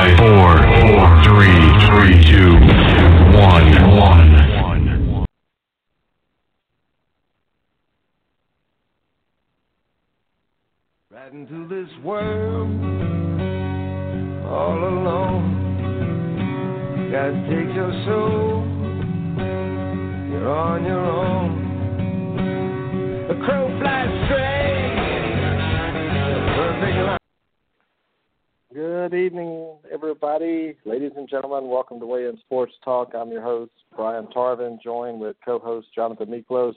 Five, four, four, three, three, two, one, one. Right into this world all alone. God takes your soul. You're on your own. A crow flies straight. Perfect line. Good evening, everybody. Ladies and gentlemen, welcome to Weigh In Sports Talk. I'm your host, Brian Tarvin, joined with co host Jonathan Miklos.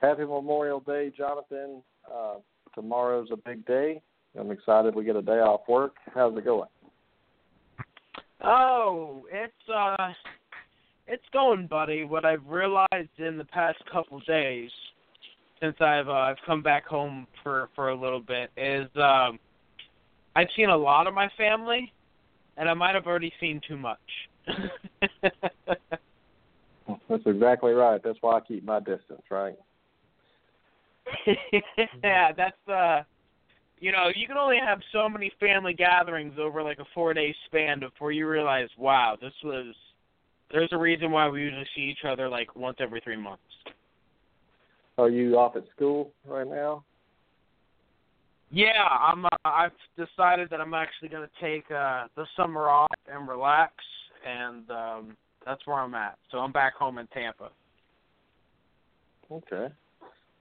Happy Memorial Day, Jonathan. Uh, tomorrow's a big day. I'm excited we get a day off work. How's it going? Oh, it's uh it's going, buddy. What I've realized in the past couple days since I've uh, I've come back home for for a little bit is um I've seen a lot of my family and I might have already seen too much. That's exactly right. That's why I keep my distance, right? yeah, that's uh you know, you can only have so many family gatherings over like a four day span before you realize, wow, this was there's a reason why we usually see each other like once every three months. Are you off at school right now? Yeah, I'm. Uh, I've decided that I'm actually going to take uh, the summer off and relax, and um, that's where I'm at. So I'm back home in Tampa. Okay.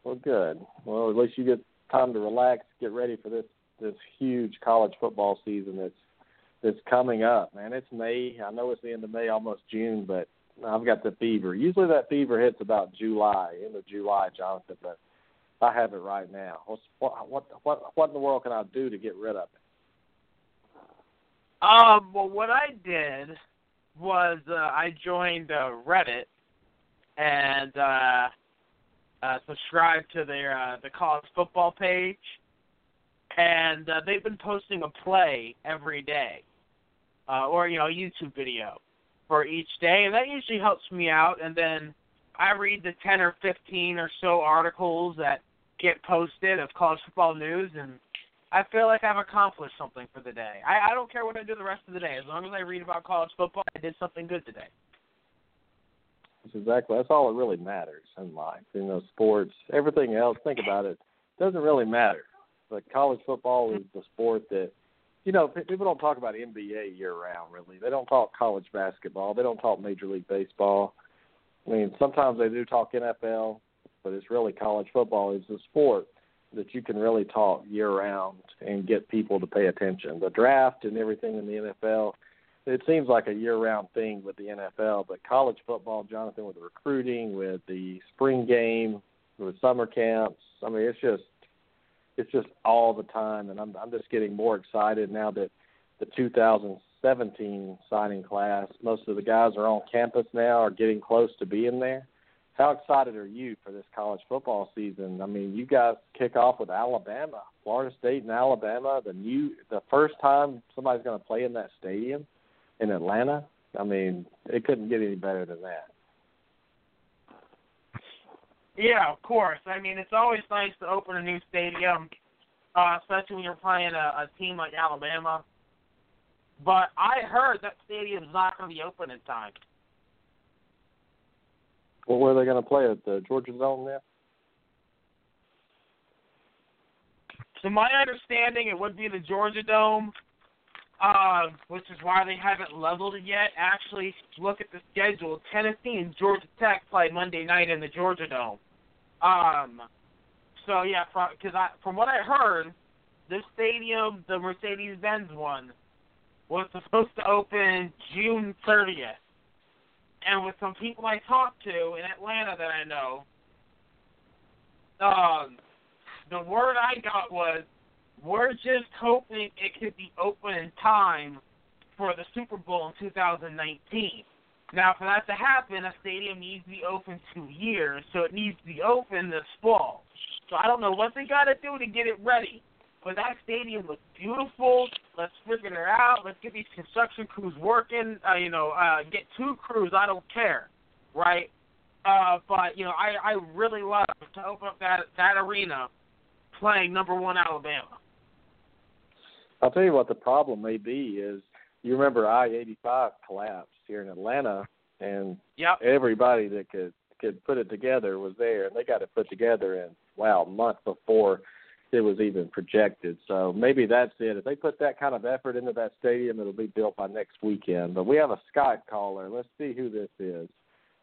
Well, good. Well, at least you get time to relax, get ready for this this huge college football season that's that's coming up. Man, it's May. I know it's the end of May, almost June, but I've got the fever. Usually that fever hits about July, end of July, Jonathan, but I have it right now. What's, what what what what in the world can I do to get rid of it? Um. Well, what I did was uh, I joined uh, Reddit and uh, uh, subscribed to their uh, the college football page, and uh, they've been posting a play every day, uh, or you know, a YouTube video for each day, and that usually helps me out. And then I read the ten or fifteen or so articles that get posted of college football news, and I feel like I've accomplished something for the day. I, I don't care what I do the rest of the day, as long as I read about college football, I did something good today. That's exactly. That's all that really matters in life. You know, sports, everything else. Think about it. Doesn't really matter. But college football is the sport that, you know, people don't talk about NBA year round. Really, they don't talk college basketball. They don't talk Major League Baseball. I mean, sometimes they do talk NFL, but it's really college football is the sport that you can really talk year round and get people to pay attention. The draft and everything in the NFL it seems like a year-round thing with the NFL, but college football, Jonathan, with the recruiting, with the spring game, with summer camps. I mean, it's just it's just all the time, and I'm I'm just getting more excited now that the 2017 signing class, most of the guys are on campus now, are getting close to being there. How excited are you for this college football season? I mean, you guys kick off with Alabama, Florida State, and Alabama. The new, the first time somebody's going to play in that stadium in Atlanta. I mean, it couldn't get any better than that. Yeah, of course. I mean, it's always nice to open a new stadium, uh, especially when you're playing a, a team like Alabama. But I heard that stadium's not going to be open in time. Well, where are they going to play at the Georgia Dome now? To my understanding, it would be the Georgia Dome uh, which is why they haven't leveled it yet. Actually, look at the schedule. Tennessee and Georgia Tech play Monday night in the Georgia Dome. Um, so yeah, because I from what I heard, this stadium, the Mercedes-Benz one, was supposed to open June 30th. And with some people I talked to in Atlanta that I know, um, the word I got was we're just hoping it could be open in time for the Super Bowl in 2019. Now, for that to happen, a stadium needs to be open two years, so it needs to be open this fall. So I don't know what they got to do to get it ready. But that stadium looks beautiful. Let's figure it out. Let's get these construction crews working. Uh, you know, uh, get two crews. I don't care, right? Uh, but you know, I I really love to open up that that arena playing number one Alabama. I'll tell you what the problem may be is you remember I eighty five collapsed here in Atlanta, and Yep. everybody that could could put it together was there, and they got it put together in wow a month before it was even projected. So maybe that's it. If they put that kind of effort into that stadium, it'll be built by next weekend. But we have a Skype caller. Let's see who this is.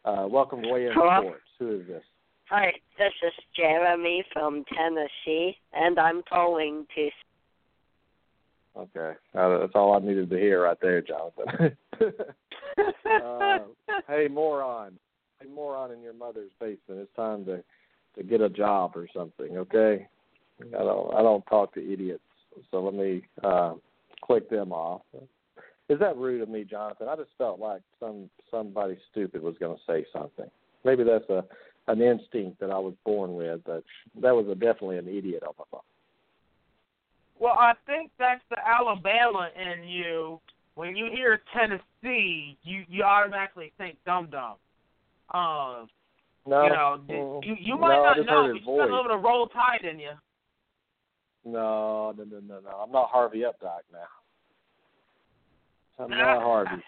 Uh, welcome to Way In Hello? Sports. Who is this? Hi, this is Jeremy from Tennessee, and I'm calling to. Okay, uh, that's all I needed to hear right there, Jonathan. uh, hey, moron! Hey, moron in your mother's basement. It's time to to get a job or something. Okay, I don't I don't talk to idiots, so let me uh, click them off. Is that rude of me, Jonathan? I just felt like some somebody stupid was going to say something. Maybe that's a an instinct that I was born with, but that was a, definitely an idiot on my phone. Well, I think that's the Alabama in you. When you hear Tennessee, you you automatically think dum dum. Um, No, you know, you you might no, not know, but you got a little bit of roll tide in you. No, no, no, no, no. I'm not Harvey Updyke now. I'm not Harvey.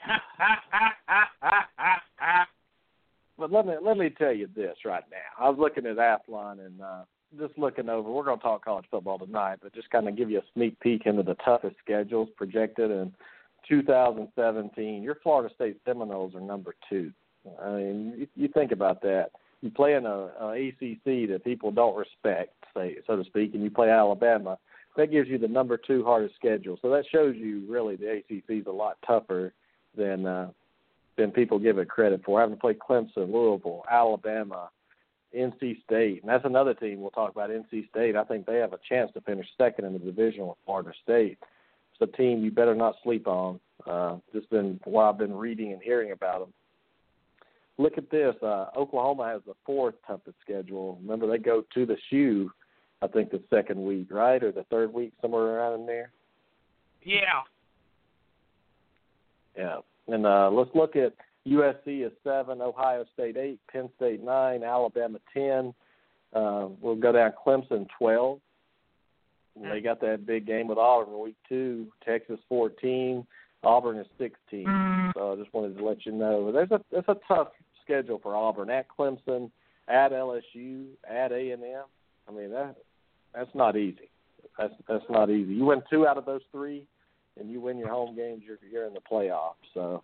But let me let me tell you this right now. I was looking at Athlon and uh, just looking over. We're going to talk college football tonight, but just kind of give you a sneak peek into the toughest schedules projected in 2017. Your Florida State Seminoles are number two. I mean, you, you think about that. You play in a, a ACC that people don't respect, say so to speak, and you play Alabama. That gives you the number two hardest schedule. So that shows you really the ACC is a lot tougher than uh, than people give it credit for. Having to play Clemson, Louisville, Alabama, NC State, and that's another team we'll talk about. NC State, I think they have a chance to finish second in the division with Florida State. It's a team you better not sleep on. Uh, just been what I've been reading and hearing about them. Look at this. Uh, Oklahoma has the fourth toughest schedule. Remember, they go to the shoe. I think the second week, right, or the third week, somewhere around in there. Yeah. Yeah. And uh, let's look at USC is seven, Ohio State eight, Penn State nine, Alabama ten. Uh, we'll go down Clemson twelve. And They got that big game with Auburn week two. Texas fourteen, Auburn is sixteen. So I just wanted to let you know there's a it's a tough schedule for Auburn at Clemson, at LSU, at A and M. I mean that that's not easy. That's that's not easy. You win two out of those three, and you win your home games, you're you're in the playoffs. So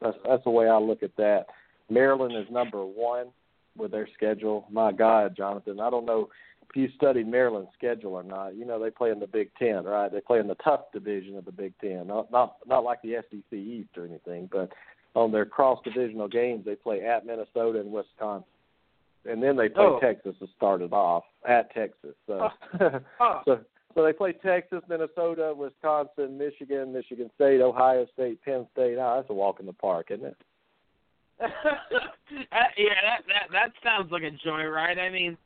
that's that's the way I look at that. Maryland is number one with their schedule. My God, Jonathan, I don't know if you studied Maryland's schedule or not. You know they play in the Big Ten, right? They play in the tough division of the Big Ten, not not not like the SEC East or anything, but on their cross divisional games they play at Minnesota and Wisconsin. And then they play Oh. Texas to start it off at Texas. So Oh. so so they play Texas, Minnesota, Wisconsin, Michigan, Michigan State, Ohio State, Penn State. Oh, that's a walk in the park, isn't it? Yeah, that that that sounds like a joy, right? I mean,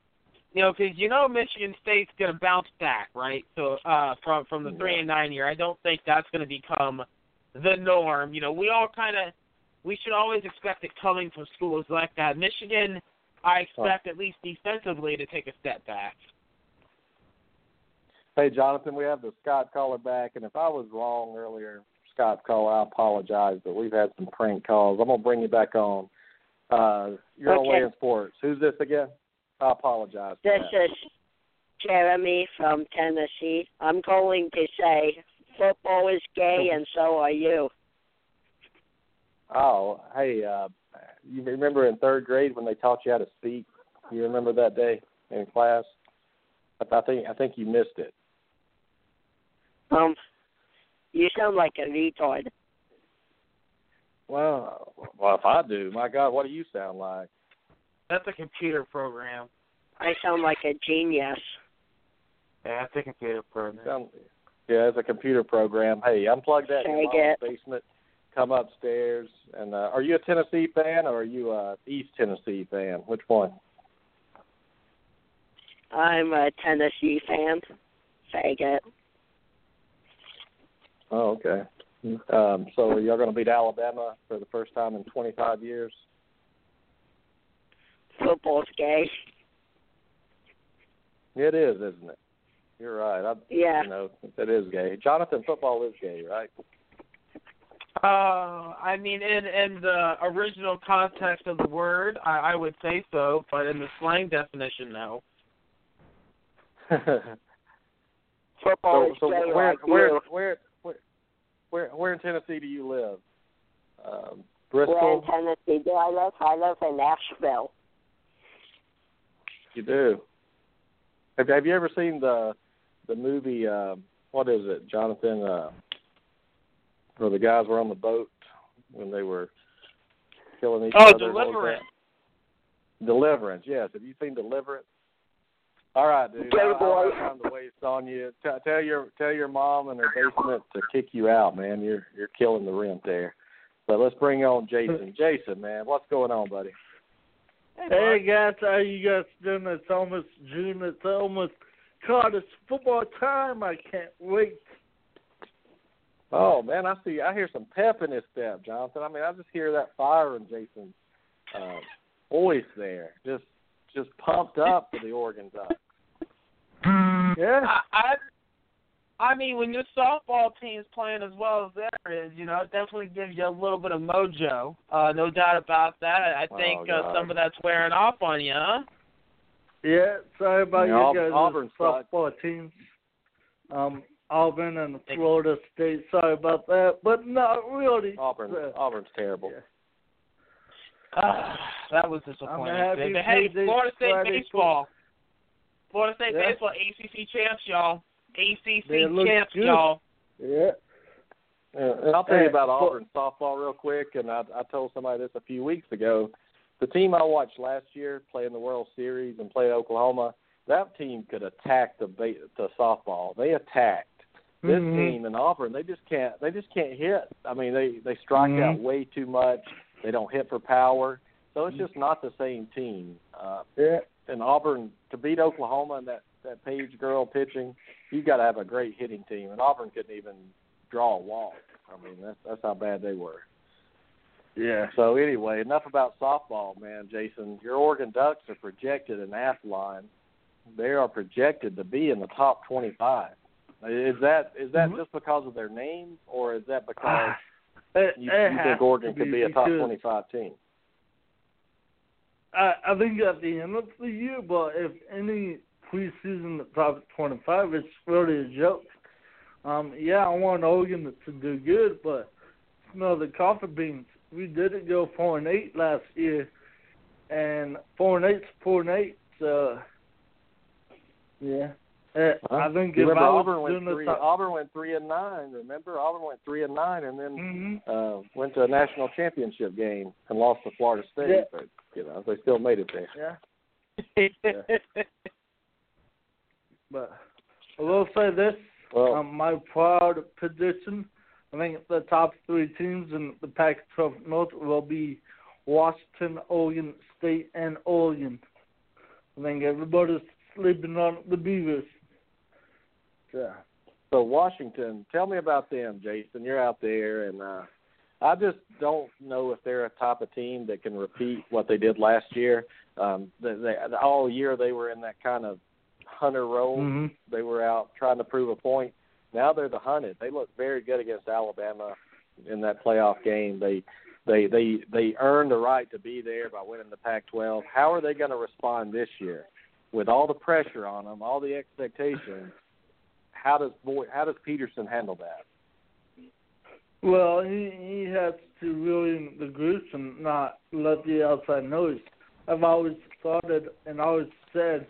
you know, because you know Michigan State's going to bounce back, right? So uh, from from the three and nine year, I don't think that's going to become the norm. You know, we all kind of we should always expect it coming from schools like that. Michigan, I expect at least defensively to take a step back. Hey, Jonathan, we have the Skype caller back, and if I was wrong earlier, Skype caller, I apologize, but we've had some prank calls. I'm gonna bring you back on. Uh, you're on Okay. Way in Sports. Who's this again? I apologize. For This that. is Jeremy from Tennessee. I'm calling to say football is gay, and so are you. Oh, hey, uh, you remember in third grade when they taught you how to speak? You remember that day in class? I I think I think you missed it. Um, you sound like a retard. Well, well, if I do, my God, what do you sound like? That's a computer program. I sound like a genius. Yeah, that's a computer program. Sound, yeah, it's a computer program. Hey, unplug that in your Take mom's it. basement. Come upstairs. And uh, are you a Tennessee fan or are you a East Tennessee fan? Which one? I'm a Tennessee fan. Faggot. Oh, okay. Um, so you're going to beat Alabama for the first time in 25 years. Football's gay. It is, isn't it? You're right. I, Yeah. You know, it is gay. Jonathan, football is gay, right? Uh, I mean, in in the original context of the word, I, I would say so, but in the slang definition, no. Football so, so where, like where, where, where, where, where in Tennessee do you live? Um, We're in Tennessee. Do I live? I live in Nashville. You do. Have, have you ever seen the the movie? Uh, what is it, Jonathan? Uh, where the guys were on the boat when they were killing each Oh, other. Oh, Deliverance. Deliverance. Yes. Have you seen Deliverance? All right, dude. Good I, I don't boy. have time to waste on you. T- tell your tell your mom in her basement to kick you out, man. You're you're killing the rent there. But let's bring on Jason. Jason, man, what's going on, buddy? Hey guys, how you guys doing? It's almost June. It's almost college football time. I can't wait. Oh man, I see. I hear some pep in his step, Jonathan. I mean, I just hear that fire in Jason's uh, voice there. Just, just pumped up for the Oregon Ducks. Yeah. I, I I mean, when your softball team's playing as well as theirs is, you know, it definitely gives you a little bit of mojo. Uh, no doubt about that. I I Oh, think uh, some of that's wearing off on you, huh? Yeah. Sorry about Yeah, you guys' Auburn sucks. softball teams. Um, Auburn and Florida State. Sorry about that, but not really. Auburn, Uh, Auburn's terrible. yeah. Ah, that was disappointing. But hey, Florida State Friday, baseball. Florida State Yeah. baseball, ACC champs, y'all. ACC They champs, good. y'all. Yeah. Yeah, and I'll tell you about Auburn softball real quick. And I, I told somebody this a few weeks ago. The team I watched last year play in the World Series and play Oklahoma. That team could attack the ba- the softball. They attacked. This Mhm. team in Auburn, they just can't. They just can't hit. I mean, they they strike Mhm. out way too much. They don't hit for power. So it's just not the same team. Uh, Yeah. and Auburn to beat Oklahoma and that that Page girl pitching, you got to have a great hitting team. And Auburn couldn't even draw a walk. I mean, that's that's how bad they were. Yeah. So anyway, enough about softball, man. Jason, your Oregon Ducks are projected in Athlon. They are projected to be in the top twenty-five. Is that is that Mhm. just because of their name, or is that because It, you, it you think Oregon to could be a top twenty-five team? I, I think at the end of the year, but if any preseason top 25, it's really a joke. Um, yeah, I want Oregon to do good, but you know the coffee beans. We didn't go four and eight last year, and four and eight's four and eight. So yeah, Uh, Huh? I think remember Auburn went three. Auburn went three and nine. Remember Auburn went three and nine, and then hmm uh, went to a national championship game and lost to Florida State. Yeah. But you know they still made it there. yeah. But I will say this: Well, um, my proud position. I think the top three teams in the Pac-12 North will be Washington, Oregon State, and Oregon. I think everybody's sleeping on the Beavers. So, so Washington, tell me about them, Jason. You're out there, and uh, I just don't know if they're a type of team that can repeat what they did last year. Um, they, they, all year they were in that kind of hunter role. mhm. They were out trying to prove a point. Now they're the hunted. They look very good against Alabama in that playoff game. They they they they earned the right to be there by winning the Pac-12. How are they going to respond this year with all the pressure on them, all the expectations? How does boy how does Petersen handle that? Well, he he has to really the groups and not let the outside noise. I've always thought it and always said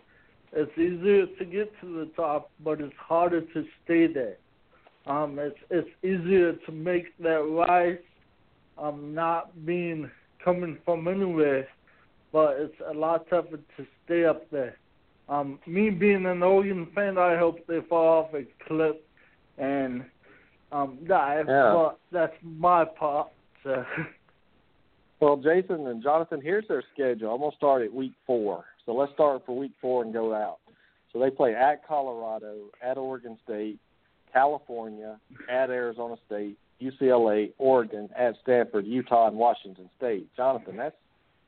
it's easier to get to the top, but it's harder to stay there. Um, it's it's easier to make that rise, um, not being coming from anywhere, but it's a lot tougher to stay up there. Um, me being an Oregon fan, I hope they fall off a cliff and um, dive, Yeah. but that's my part. So. Well, Jason and Jonathan, here's their schedule. I'm gonna start at week four. So let's start for week four and go out. So they play at Colorado, at Oregon State, California, at Arizona State, UCLA, Oregon, at Stanford, Utah, and Washington State. Jonathan, that's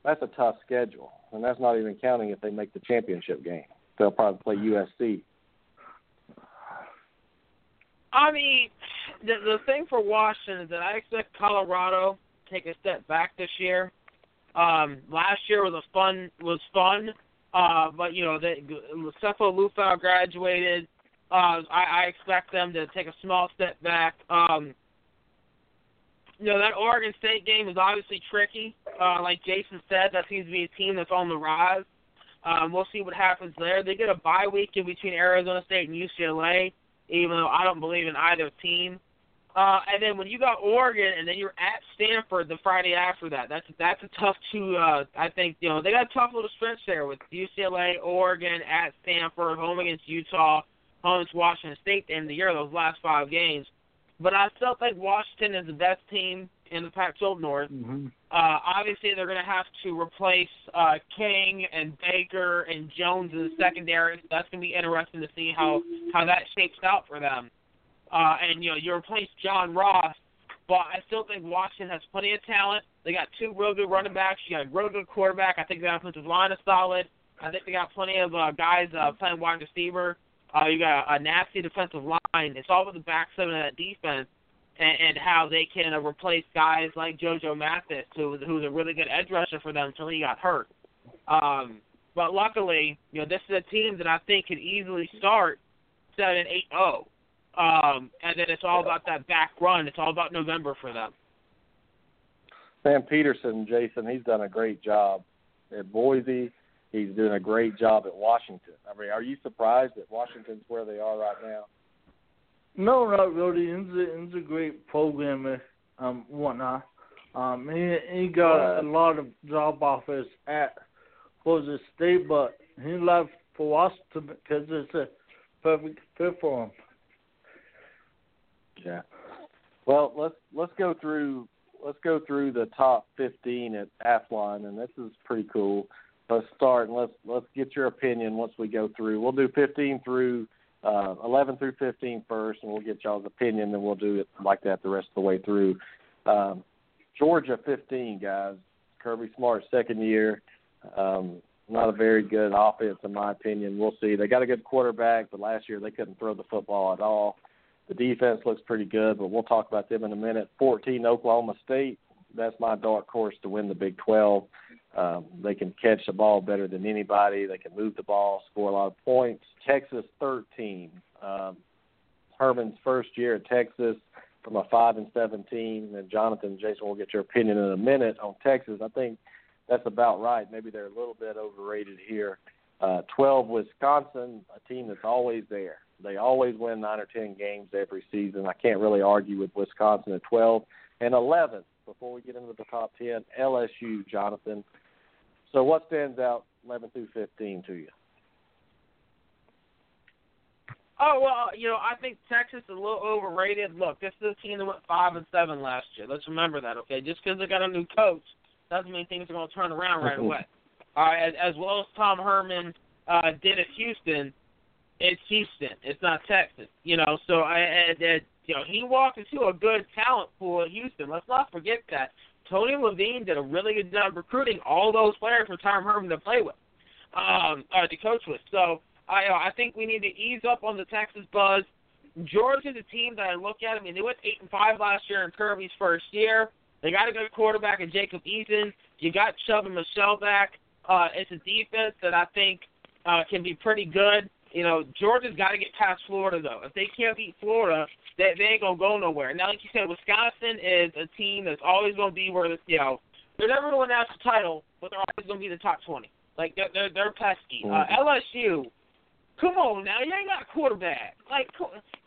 that's a tough schedule, and that's not even counting if they make the championship game. They'll probably play USC. I mean, the the thing for Washington is that I expect Colorado to take a step back this year. Um, last year was a fun was fun, uh, but you know they Sefo Liufau graduated. Uh, I, I expect them to take a small step back. Um, you know that Oregon State game is obviously tricky. Uh, like Jason said, that seems to be a team that's on the rise. Um, we'll see what happens there. They get a bye week in between Arizona State and UCLA, even though I don't believe in either team. Uh, and then when you got Oregon, and then you're at Stanford the Friday after that, that's that's a tough two. Uh, I think you know they got a tough little stretch there with UCLA, Oregon, at Stanford, home against Utah, home against Washington State. At the end of the year, those last five games. But I still think Washington is the best team in the Pac-12 North. Mm-hmm. Uh, obviously, they're going to have to replace uh, King and Baker and Jones in the secondary. That's going to be interesting to see how how that shapes out for them. Uh, and you know, you replace John Ross, but I still think Washington has plenty of talent. They got two real good running backs. You got a real good quarterback. I think their offensive line is solid. I think they got plenty of uh, guys uh, playing wide receiver. Uh, you got a, a nasty defensive line. It's all with the back seven of that defense and, and how they can uh, replace guys like JoJo Mathis, who who's a really good edge rusher for them until he got hurt. Um, but luckily, you know, this is a team that I think could easily start seven, eight, zero. Um, and then it's all about that back run. It's all about November for them. Sam Petersen, Jason, he's done a great job at Boise. He's doing a great job at Washington. I mean, are you surprised that Washington's where they are right now? No, not really. He's a, he's a great programmer, um, whatnot. Um, he he got a lot of job offers at Boise State, but he left for Washington because it's a perfect fit for him. Yeah. Well, let's let's go through let's go through the top 15 at Athlon, and this is pretty cool. Let's start and let's let's get your opinion once we go through. We'll do 15 through uh, 11 through 15 first, and we'll get y'all's opinion, and we'll do it like that the rest of the way through. Um, Georgia 15 guys, Kirby Smart second year. Um, not a very good offense in my opinion. We'll see. They got a good quarterback, but last year they couldn't throw the football at all. The defense looks pretty good, but we'll talk about them in a minute. 14 Oklahoma State. That's my dark horse to win the Big 12. Um, they can catch the ball better than anybody. They can move the ball, score a lot of points. Texas 13. Um, Herman's first year at Texas from a five and seven team. And Jonathan, Jason, we'll get your opinion in a minute on Texas. I think that's about right. Maybe they're a little bit overrated here. Uh, 12 Wisconsin, a team that's always there. They always win nine or ten games every season. I can't really argue with Wisconsin at 12 and 11. Before we get into the top 10, LSU, Jonathan. So what stands out 11 through 15 to you? Oh well, you know I think Texas is a little overrated. Look, this is a team that went five and seven last year. Let's remember that, okay? Just because they got a new coach doesn't mean things are going to turn around right away. All right, as, as well as Tom Herman uh, did at Houston, it's Houston. It's not Texas. You know, so I, and, and you know he walked into a good talent pool at Houston. Let's not forget that. Tony Levine did a really good job recruiting all those players for Tom Herman to play with, um, uh, to coach with. So I uh, I think we need to ease up on the Texas buzz. Georgia's a team that I look at. I mean, they went eight and five last year in Kirby's first year. They got a good quarterback in Jacob Eason. You got Chubb and Michel back. Uh, it's a defense that I think uh, can be pretty good. You know, Georgia's got to get past Florida though. If they can't beat Florida, they, they ain't gonna go nowhere. Now, like you said, Wisconsin is a team that's always gonna be where you know they're never gonna win the title, but they're always gonna be the top twenty. Like they're they're, they're pesky. Uh, LSU, come on now, you ain't got a quarterback. Like,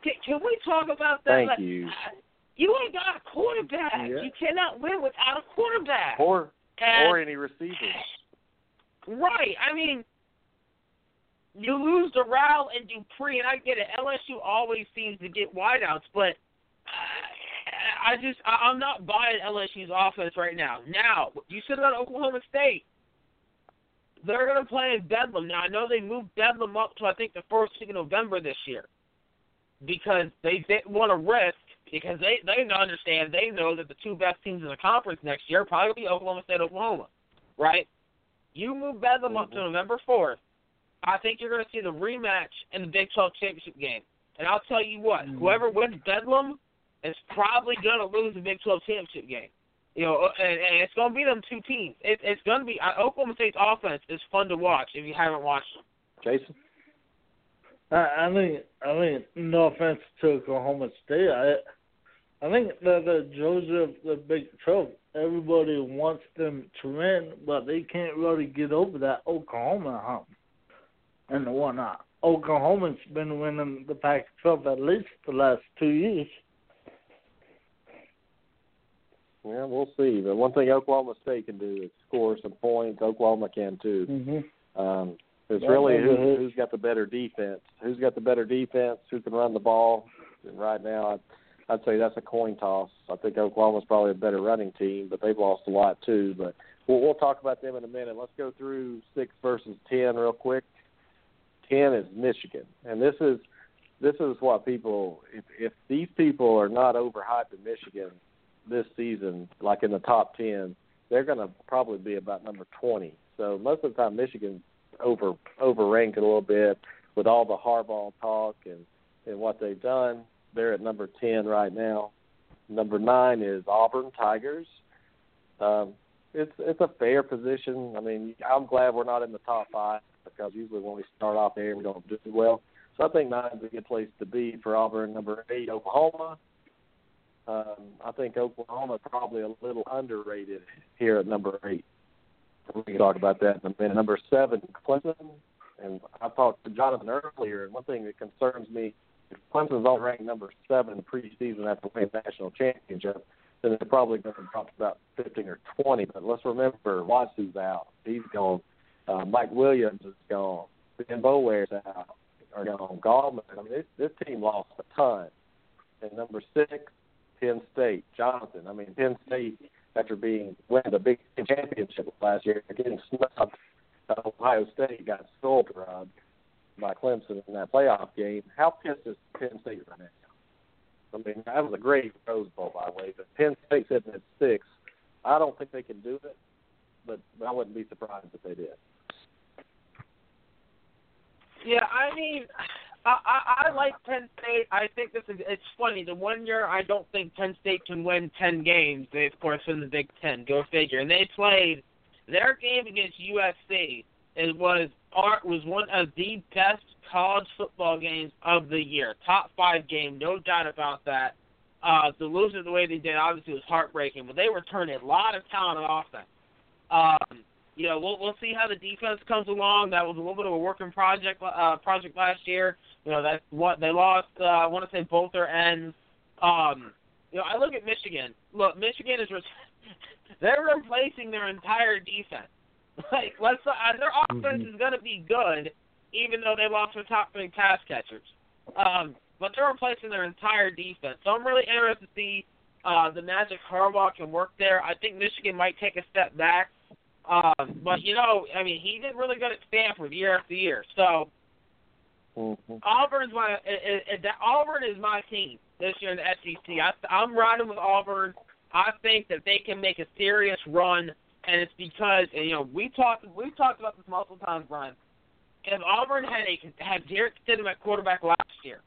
can, can we talk about that? Thank like, you. uh, You ain't got a quarterback. Yeah. You cannot win without a quarterback. Or And- or any receivers. Right. I mean, you lose Dural and Dupre, and I get it. LSU always seems to get wideouts, but uh, I just I'm not buying LSU's offense right now. Now you said about Oklahoma State. They're going to play in Bedlam. Now I know they moved Bedlam up to I think the first week of November this year because they didn't want to risk because they they understand they know that the two best teams in the conference next year are probably be Oklahoma State, Oklahoma, right? You move Bedlam up to November fourth. I think you're going to see the rematch in the Big 12 championship game. And I'll tell you what, Mhm. whoever wins Bedlam is probably going to lose the Big 12 championship game. You know, and, and it's going to be them two teams. It, it's going to be uh, Oklahoma State's offense is fun to watch if you haven't watched them. Jason. I, I think I think no offense to Oklahoma State, I I think that the Georgia the Big Twelve, everybody wants them to win, but they can't really get over that Oklahoma hump and whatnot. Oklahoma's been winning the Pac-12 at least the last two years. Yeah, we'll see. But one thing Oklahoma State can do is score some points. Oklahoma can too. Mm-hmm. Um, it's Yeah, really who, who's got the better defense. Who's got the better defense? Who can run the ball? And right now, I'd, I'd say that's a coin toss. I think Oklahoma's probably a better running team, but they've lost a lot too. But we'll, we'll talk about them in a minute. Let's go through six versus ten real quick. Ten is Michigan, and this is this is what people. If if these people are not overhyping Michigan this season, like in the top ten, they're going to probably be about number twenty. So most of the time, Michigan's over overranked a little bit with all the Harbaugh talk and and what they've done. They're at number ten right now. Number nine is Auburn Tigers. Um, it's it's a fair position. I mean, I'm glad we're not in the top five because usually when we start off there, we don't do well. So I think nine's a good place to be for Auburn. Number eight, Oklahoma. Um, I think Oklahoma probably a little underrated here at number eight. We can talk about that in a minute. Number seven, Clemson. And I talked to Jonathan earlier, and one thing that concerns me if Clemson's only ranked number seven preseason after winning the national championship, then they're probably going to drop about 15 or 20. But let's remember, Watsu's out. He's gone. Uh, Mike Williams is gone. Ben Boulware's out. Are gone. Gallman. I mean, this, this team lost a ton. And number six, Penn State. Jonathan. I mean, Penn State, after being winning the Big Ten championship last year, getting snubbed. Uh, Ohio State got soul robbed by Clemson in that playoff game. How pissed is Penn State right now? I mean, that was a great Rose Bowl, by the way. But Penn State sitting at six. I don't think they can do it, but I wouldn't be surprised if they did. Yeah, I mean, I, I I like Penn State. I think this is it's funny. The one year I don't think Penn State can win ten games. They of course in the Big Ten. Go figure. And they played their game against USC. It was art was one of the best college football games of the year. Top five game, no doubt about that. Uh, lose it the way they did obviously was heartbreaking, but they returned a lot of talent on offense. Um, you know, we'll we'll see how the defense comes along. That was a little bit of a working project uh, project last year. You know, that's what they lost. Uh, I want to say both their ends. Um, you know, I look at Michigan. Look, Michigan is re- they're replacing their entire defense. Like, let's uh, their offense is going to be good, even though they lost their top three pass catchers. Um, but they're replacing their entire defense. So I'm really interested to see uh, the magic Harbaugh can work there. I think Michigan might take a step back. Um, but you know, I mean, he did really good at Stanford year after year. So Mm-hmm. Auburn's my it, it, it, Auburn is my team this year in the SEC. I, I'm riding with Auburn. I think that they can make a serious run, and it's because and, you know we talked we've talked about this multiple times, Brian. If Auburn had a had Jarrett Stidham at quarterback last year,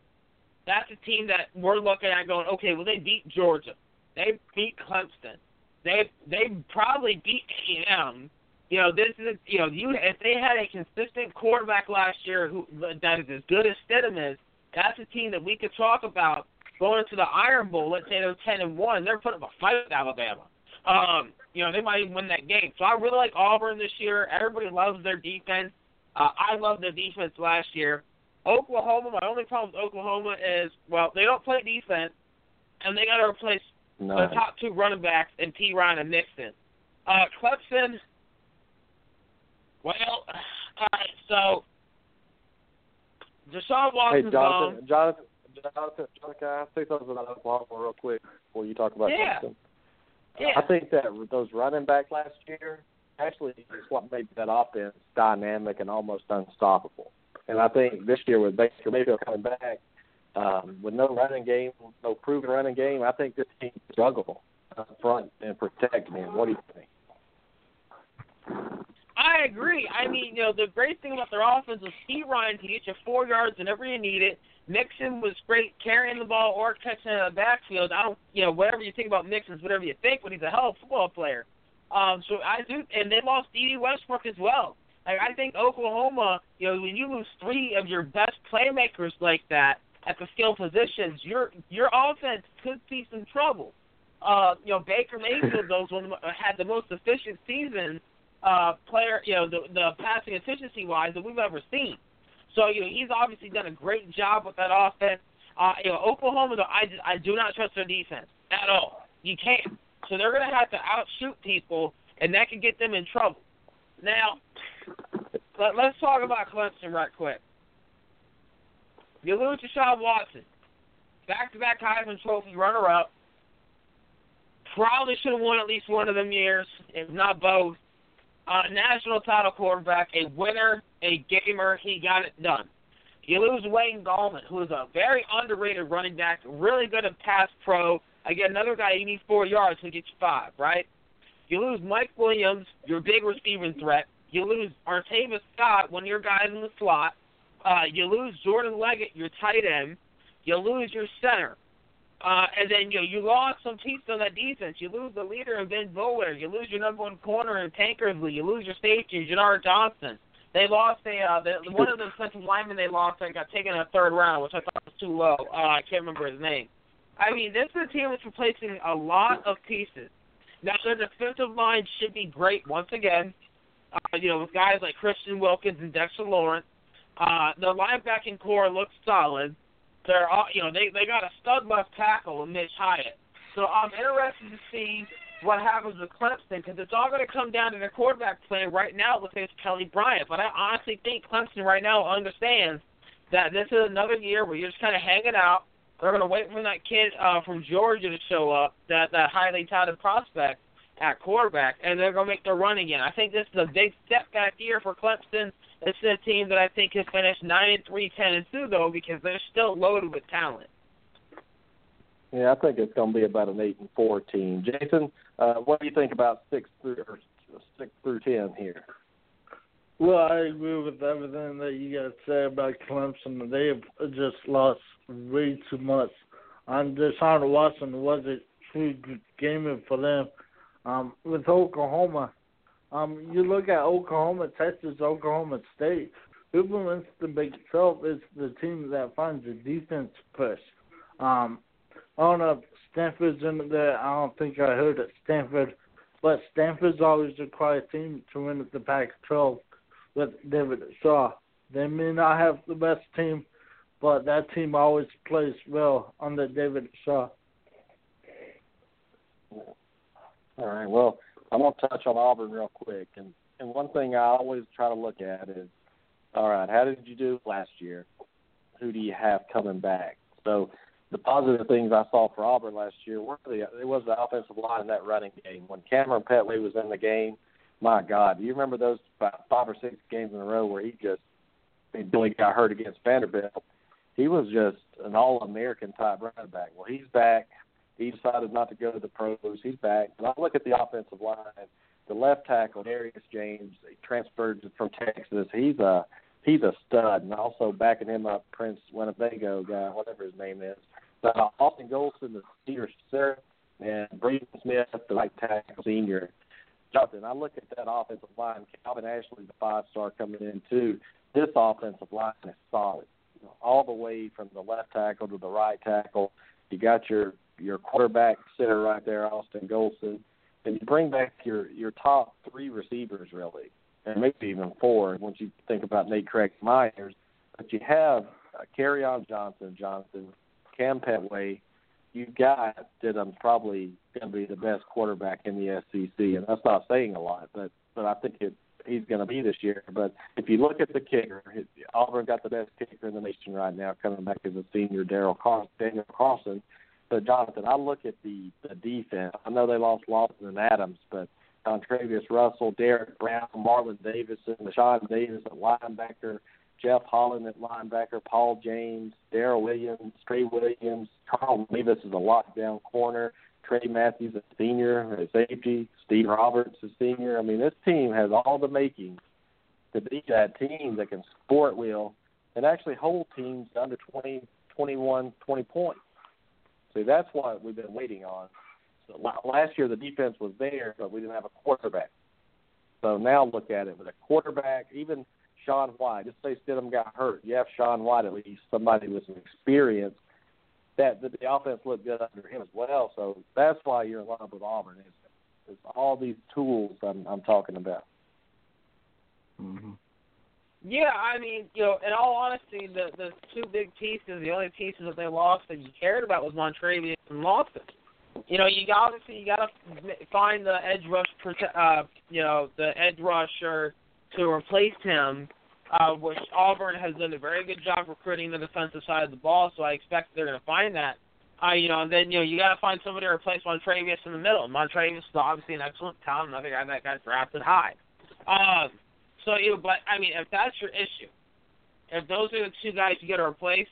that's a team that we're looking at going, okay, well they beat Georgia, they beat Clemson, they they probably beat A&M. You know, this is you know, you if they had a consistent quarterback last year who that is as good as Stidham is, that's a team that we could talk about going into the Iron Bowl. Let's say they're ten and one, they're putting up a fight with Alabama. Um, you know, they might even win that game. So I really like Auburn this year. Everybody loves their defense. Uh, I love their defense last year. Oklahoma, my only problem with Oklahoma is, well, they don't play defense, and they got to replace No. the top two running backs in Perine and Mixon. Uh, Clemson, well, all right, so Deshaun Hey, Jonathan, gone. Jonathan, Jonathan, Jonathan, can I say something about Oklahoma real quick before you talk about Yeah. Clemson? Yeah. I think that those running backs last year actually is what made that offense dynamic and almost unstoppable. And I think this year with Baker Mayfield coming back, um, with no running game, no proven running game, I think this team struggle up front and protect him. What do you think? I agree. I mean, you know, the great thing about their offense was Perine to get you four yards whenever you need it. Mixon was great carrying the ball or catching in the backfield. I don't, you know, whatever you think about Mixon's whatever you think, but he's a hell of a football player. Um, so I do, and they lost Dede Westbrook as well. Like I think Oklahoma, you know, when you lose three of your best playmakers like that at the skill positions, your your offense could see some trouble. Uh, you know, Baker Mayfield those one had the most efficient season uh, player, you know, the, the passing efficiency wise that we've ever seen. So you know, he's obviously done a great job with that offense. Uh, you know, Oklahoma, though, I I do not trust their defense at all. You can't. So they're going to have to outshoot people, and that can get them in trouble. Now, let, let's talk about Clemson right quick. You lose Deshaun Watson, back-to-back Heisman Trophy runner-up. Probably should have won at least one of them years, if not both. Uh, national title quarterback, a winner, a gamer. He got it done. You lose Wayne Gallman, who is a very underrated running back, really good at pass pro. Again, another guy you need four yards to get you five, right? You lose Mike Williams, your big receiving threat. You lose Artavis Scott, one of your guys in the slot. Uh, you lose Jordan Leggett, your tight end. You lose your center. Uh, and then you you lost some pieces on that defense. You lose the leader in Ben Boulware. You lose your number one corner in Tankersley. You lose your safety, Jannard Johnson. They lost a uh, the, one of the defensive linemen they lost and got taken in the third round, which I thought was too low. Uh, I can't remember his name. I mean, this is a team that's replacing a lot of pieces. Now their defensive line should be great once again. Uh, you know, with guys like Christian Wilkins and Dexter Lawrence. Uh, the linebacking core looks solid. They're all, you know, they they got a stud left tackle in Mitch Hyatt. So I'm interested to see what happens with Clemson because it's all going to come down to their quarterback play. Right now, like it's Kelly Bryant, but I honestly think Clemson right now understands that this is another year where you're just kind of hanging out. They're going to wait for that kid uh, from Georgia to show up, that that highly touted prospect at quarterback, and they're going to make their run again. I think this is a big step back year for Clemson. This is a team that I think has finished nine and three, ten and two though, because they're still loaded with talent. Yeah, I think it's going to be about an eight and four team. Jason, uh, what do you think about six through or six through ten here? Well, I agree with everything that you guys say about Clemson. They have just lost way too much. And Deshaun Watson was a true game for them. Um, with Oklahoma, um, you look at Oklahoma, Texas, Oklahoma State. Who wins the Big 12 is the team that finds the defense push. Um, I don't know if Stanford's in there. I don't think I heard it, Stanford. But Stanford's always a quiet team to win at the Pac 12 with David Shaw. They may not have the best team, but that team always plays well under David Shaw. All right. Well, I'm going to touch on Auburn real quick. And, and one thing I always try to look at is, all right, how did you do last year? Who do you have coming back? So the positive things I saw for Auburn last year were the it was the offensive line in that running game. When Kamryn Pettway was in the game, my God, do you remember those five, five or six games in a row where he just he Billy got hurt against Vanderbilt? He was just an all-American type running back. Well, he's back. He decided not to go to the pros. He's back. But I look at the offensive line. The left tackle, Darius James, he transferred from Texas. He's a he's a stud, and also backing him up, Prince Winnebago guy, whatever his name is. Uh, Austin Golson, the senior center, and Braden Smith, the right tackle senior. Jonathan, I look at that offensive line. Calvin Ashley, the five star coming in too. This offensive line is solid, all the way from the left tackle to the right tackle. You got your your quarterback center right there, Austin Golson, and you bring back your your top three receivers really, and maybe even four once you think about Nate Craig Myers. But you have uh, on Johnson, Johnson, Cam Pettway. You've got that I'm probably going to be the best quarterback in the SEC, and that's not saying a lot, but but I think it he's going to be this year. But if you look at the kicker, Auburn got the best kicker in the nation right now, coming back as a senior, Daryl Car- Daniel Carlson. But Jonathan, I look at the the defense. I know they lost Lawson and Adams, but Travius Russell, Derek Brown, Marlon Davidson, Deshaun Davis at linebacker, Jeff Holland at linebacker, Paul James, Daryl Williams, Trey Williams, Carl Davis is a lockdown corner, Trey Matthews, a senior, a safety, Steve Roberts, a senior. I mean, this team has all the makings to be that team that can sport wheel and actually hold teams under 20, 21, 20 points. See, that's what we've been waiting on. So last year the defense was there, but we didn't have a quarterback. So now look at it with a quarterback, even Sean White. Just say Stidham got hurt. You have Sean White at least, somebody with some experience. That the, offense looked good under him as well. So that's why you're in love with Auburn. Is it's all these tools I'm, I'm talking about. Mm-hmm. Yeah, I mean, you know, in all honesty, the the two big pieces, the only pieces that they lost that you cared about was Montravius and Lawson. You know, you obviously you got to find the edge rush, uh, you know, the edge rusher to replace him, uh, which Auburn has done a very good job recruiting the defensive side of the ball. So I expect they're going to find that. Uh, you know, and then you know you got to find somebody to replace Montravius in the middle. Montravius is obviously an excellent talent, another guy that got drafted high. Um, so you, know, but I mean, if that's your issue, if those are the two guys you got to replace,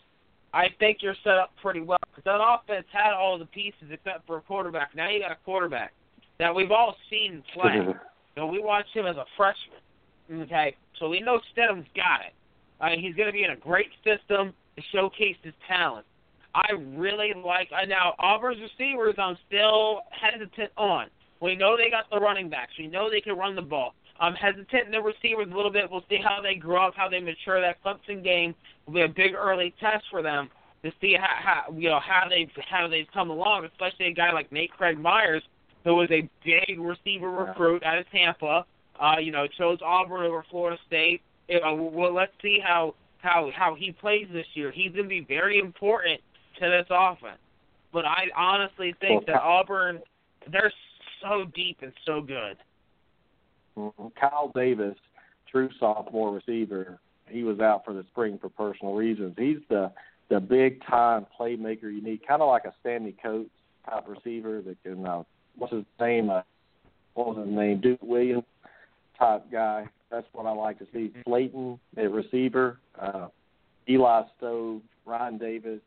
I think you're set up pretty well because that offense had all the pieces except for a quarterback. Now you got a quarterback that we've all seen play. you know, we watched him as a freshman. Okay, so we know Stidham's got it. I mean, he's going to be in a great system to showcase his talent. I really like. Uh, now Auburn's receivers, I'm still hesitant on. We know they got the running backs. We know they can run the ball. I'm hesitant in the receivers a little bit. We'll see how they grow up, how they mature. That Clemson game will be a big early test for them to see how, how you know how they how they've come along, especially a guy like Nate Craig Myers, who was a big receiver recruit out of Tampa. Uh, you know, chose Auburn over Florida State. Uh, well, let's see how how how he plays this year. He's going to be very important to this offense. But I honestly think that Auburn, they're so deep and so good. Kyle Davis, true sophomore receiver, he was out for the spring for personal reasons. He's the the big time playmaker you need, kind of like a Sammy Coates type receiver that can. Uh, what's his name? Uh, what was his name? Duke Williams type guy. That's what I like to see. Mm-hmm. Slayton at receiver, uh, Eli Stove, Ryan Davis.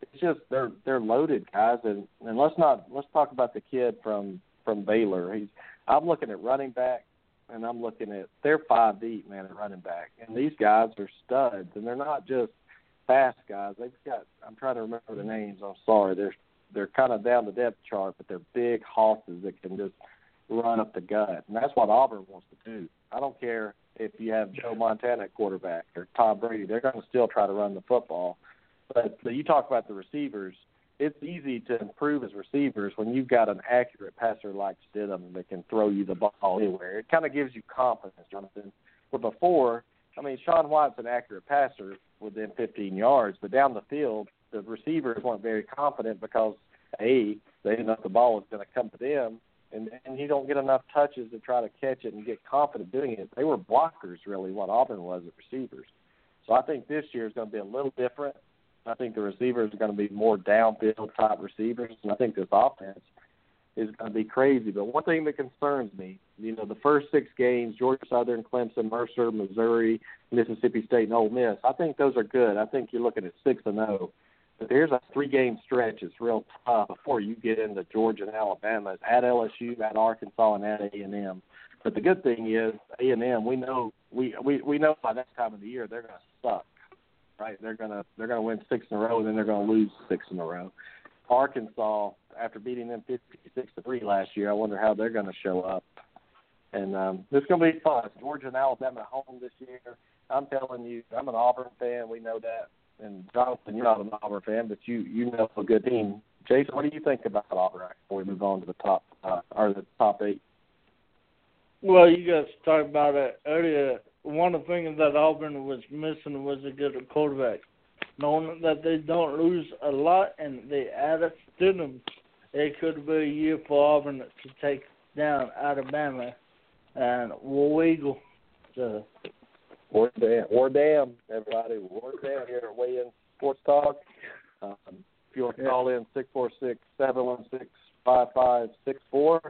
It's just they're they're loaded guys, and and let's not let's talk about the kid from from Baylor. He's I'm looking at running back and I'm looking at they're five deep, man, at running back, and these guys are studs, and they're not just fast guys. They've got I'm trying to remember the names. I'm sorry. They're they're kind of down the depth chart, but they're big hosses that can just run up the gut, and that's what Auburn wants to do. I don't care if you have Joe Montana at quarterback or Tom Brady; they're going to still try to run the football. But, but you talk about the receivers it's easy to improve as receivers when you've got an accurate passer like Stidham that can throw you the ball anywhere. It kind of gives you confidence, Jonathan. But before, I mean, Sean White's an accurate passer within 15 yards, but down the field, the receivers weren't very confident because a they didn't know if the ball was going to come to them, and and you don't get enough touches to try to catch it and get confident doing it. They were blockers, really, what Auburn was at receivers. So I think this year is going to be a little different. I think the receivers are going to be more downfield type receivers, and I think this offense is going to be crazy. But one thing that concerns me, you know, the first six games, Georgia Southern, Clemson, Mercer, Missouri, Mississippi State, and Ole Miss, I think those are good. I think you're looking at six and zero. Oh. But there's a three-game stretch. It's real tough before you get into Georgia and Alabama. It's at LSU, at Arkansas, and at A and M. But the good thing is A and M. We know we we we know by that time of the year they're going to suck right? They're gonna they're gonna win six in a row, and then they're gonna lose six in a row. Arkansas, after beating them fifty six to three last year, I wonder how they're gonna show up. And um, this is gonna be fun. Georgia and Alabama at home this year. I'm telling you, I'm an Auburn fan. We know that. And Jonathan, you're not an Auburn fan, but you you know a good team. Jason, what do you think about Auburn before we move on to the top uh, or the top eight? Well, you guys talked about it earlier one of the things that Auburn was missing was a good quarterback. Knowing that they don't lose a lot and they add a student, it could be a year for Auburn to take down Alabama and War Eagle. So. War damn, war damn, everybody. War damn here at Weigh In Sports Talk. Um, if you want to call in six four six seven one six five five six four.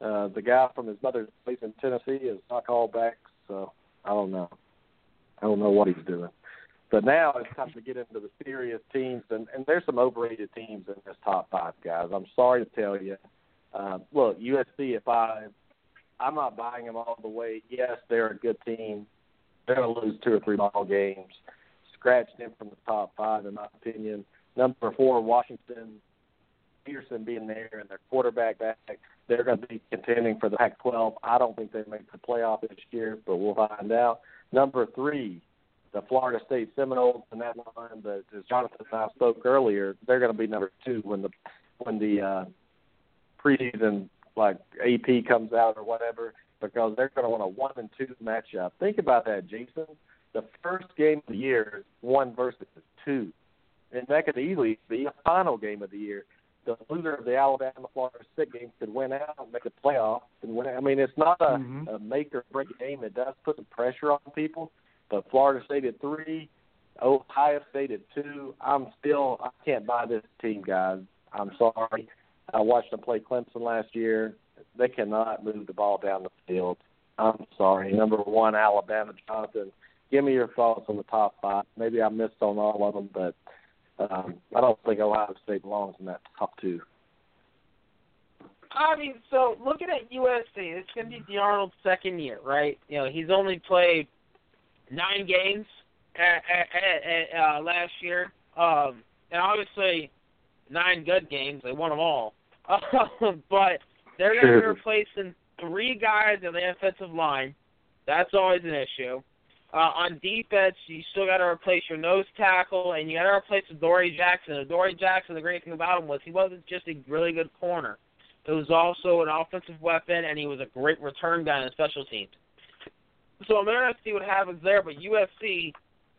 Uh, the guy from his mother's place in Tennessee is not called back, so I don't know. I don't know what he's doing. But now it's time to get into the serious teams, and, and there's some overrated teams in this top five, guys. I'm sorry to tell you. Uh, look, USC at five. I'm not buying them all the way. Yes, they're a good team. They're going to lose two or three ball games. Scratch them from the top five, in my opinion. Number four, Washington. Petersen being there and their quarterback back, they're going to be contending for the Pac-12. I don't think they make the playoff this year, but we'll find out. Number three, the Florida State Seminoles in that line. But as Jonathan and I spoke earlier, they're going to be number two when the when the uh, preseason like AP comes out or whatever, because they're going to want a one and two matchup. Think about that, Jason. The first game of the year is one versus two, and that could easily be a final game of the year the loser of the Alabama Florida State game could win out and make the playoff and win. I mean, it's not a, Mhm. a make or break game. It does put some pressure on people. But Florida State at three, Ohio State at two. I'm still I can't buy this team, guys. I'm sorry. I watched them play Clemson last year. They cannot move the ball down the field. I'm sorry. Number one, Alabama, Jonathan. Give me your thoughts on the top five. Maybe I missed on all of them, but um, I don't think Ohio State belongs in that top two. I mean, so looking at USC, it's going to be Darnold's second year, right? You know, he's only played nine games at, at, at, uh, last year, um, and obviously nine good games. They won them all, but they're going to be replacing three guys on the offensive line. That's always an issue. Uh, on defense, you still got to replace your nose tackle, and you got to replace Adoree' Jackson. And Adoree' Jackson, the great thing about him was he wasn't just a really good corner. He was also an offensive weapon, and he was a great return guy in special teams. So I'm interested to see what happens there, but USC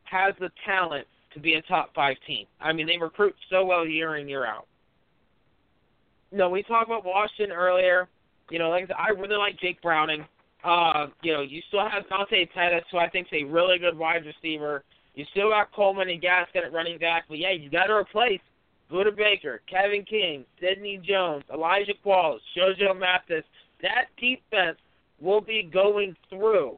has the talent to be a top five team. I mean, they recruit so well year in, year out. No, we talked about Washington earlier. You know, like I said, I really like Jake Browning. Uh, you know, you still have Dante Pettis, who I think is a really good wide receiver. You still got Coleman and Gaskin at running back, but yeah, you got to replace Budda Baker, Kevin King, Sidney Jones, Elijah Qualls, Jojo Mathis. That defense will be going through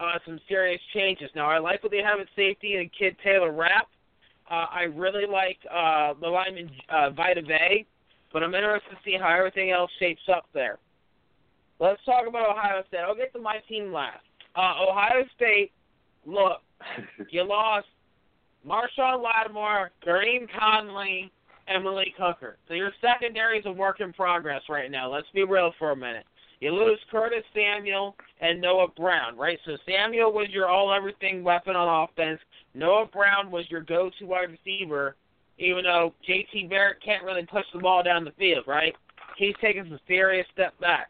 uh, some serious changes. Now, I like what they have at safety and Kid Taylor Rapp. Uh, I really like uh, the lineman uh, Vita Vea, but I'm interested to see how everything else shapes up there. Let's talk about Ohio State. I'll get to my team last. Uh, Ohio State, look, you lost Marshon Lattimore, Gareon Conley, and Malik Hooker. So your secondary is a work in progress right now. Let's be real for a minute. You lose Curtis Samuel and Noah Brown, right? So Samuel was your all everything weapon on offense. Noah Brown was your go to wide receiver, even though JT Barrett can't really push the ball down the field, right? He's taking some serious step back.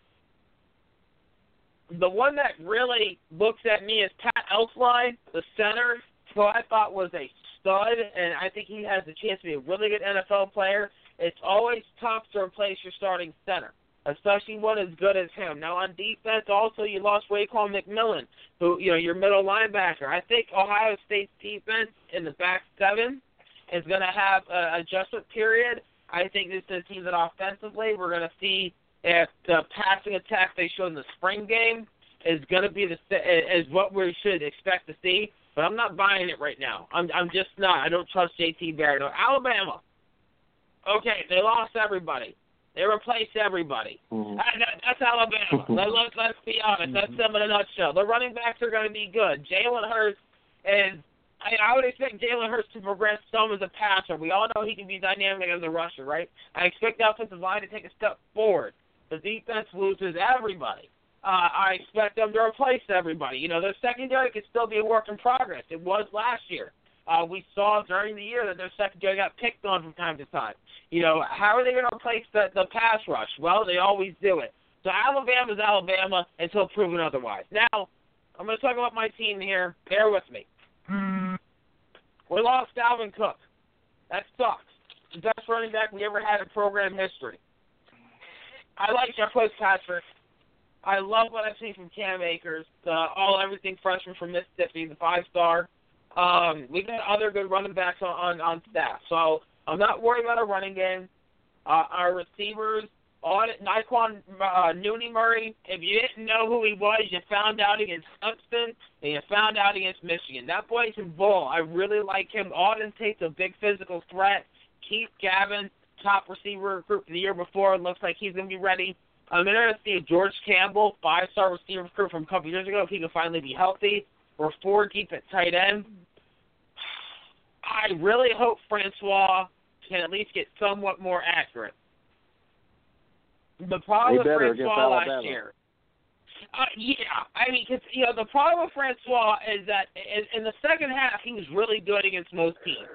The one that really looks at me is Pat Elflein, the center, who I thought was a stud, and I think he has a chance to be a really good NFL player. It's always tough to replace your starting center, especially one as good as him. Now on defense, also you lost Raekwon McMillan, who you know your middle linebacker. I think Ohio State's defense in the back seven is going to have an adjustment period. I think this is a team that offensively we're going to see if the passing attack they showed in the spring game is going to be the is what we should expect to see. But I'm not buying it right now. I'm I'm just not. I don't trust JT Barrett. Or Alabama. Okay, they lost everybody. They replaced everybody. Mhm. Uh, that, that's Alabama. Let, let, let's be honest. That's them in a nutshell. The running backs are going to be good. Jalen Hurts is. I, I would expect Jalen Hurts to progress some as a passer. We all know he can be dynamic as a rusher, right? I expect the offensive line to take a step forward. The defense loses everybody. Uh, I expect them to replace everybody. You know, their secondary could still be a work in progress. It was last year. Uh, we saw during the year that their secondary got picked on from time to time. You know, how are they going to replace the, the pass rush? Well, they always do it. So Alabama's Alabama until proven otherwise. Now, I'm going to talk about my team here. Bear with me. We lost Dalvin Cook. That sucks. The best running back we ever had in program history. I like Jeff Fitzpatrick. I love what I've seen from Cam Akers, the all everything freshman from Mississippi, the five star. Um, we've got other good running backs on, on on staff, so I'm not worried about our running game. Uh, our receivers on Naquan uh, Nooney Murray. If you didn't know who he was, you found out against Clemson and you found out against Michigan. That boy can ball. I really like him. Auden Tate's a big physical threat. Keith Gavin, top receiver recruit the year before, looks like he's going to be ready. I'm interested to see George Campbell, five-star receiver recruit from a couple years ago, if he can finally be healthy. We're four deep at tight end. I really hope Francois can at least get somewhat more accurate. The problem with Francois last year. Uh, yeah, I mean, cause, you know, the problem with Francois is that in, in the second half he was really good against most teams.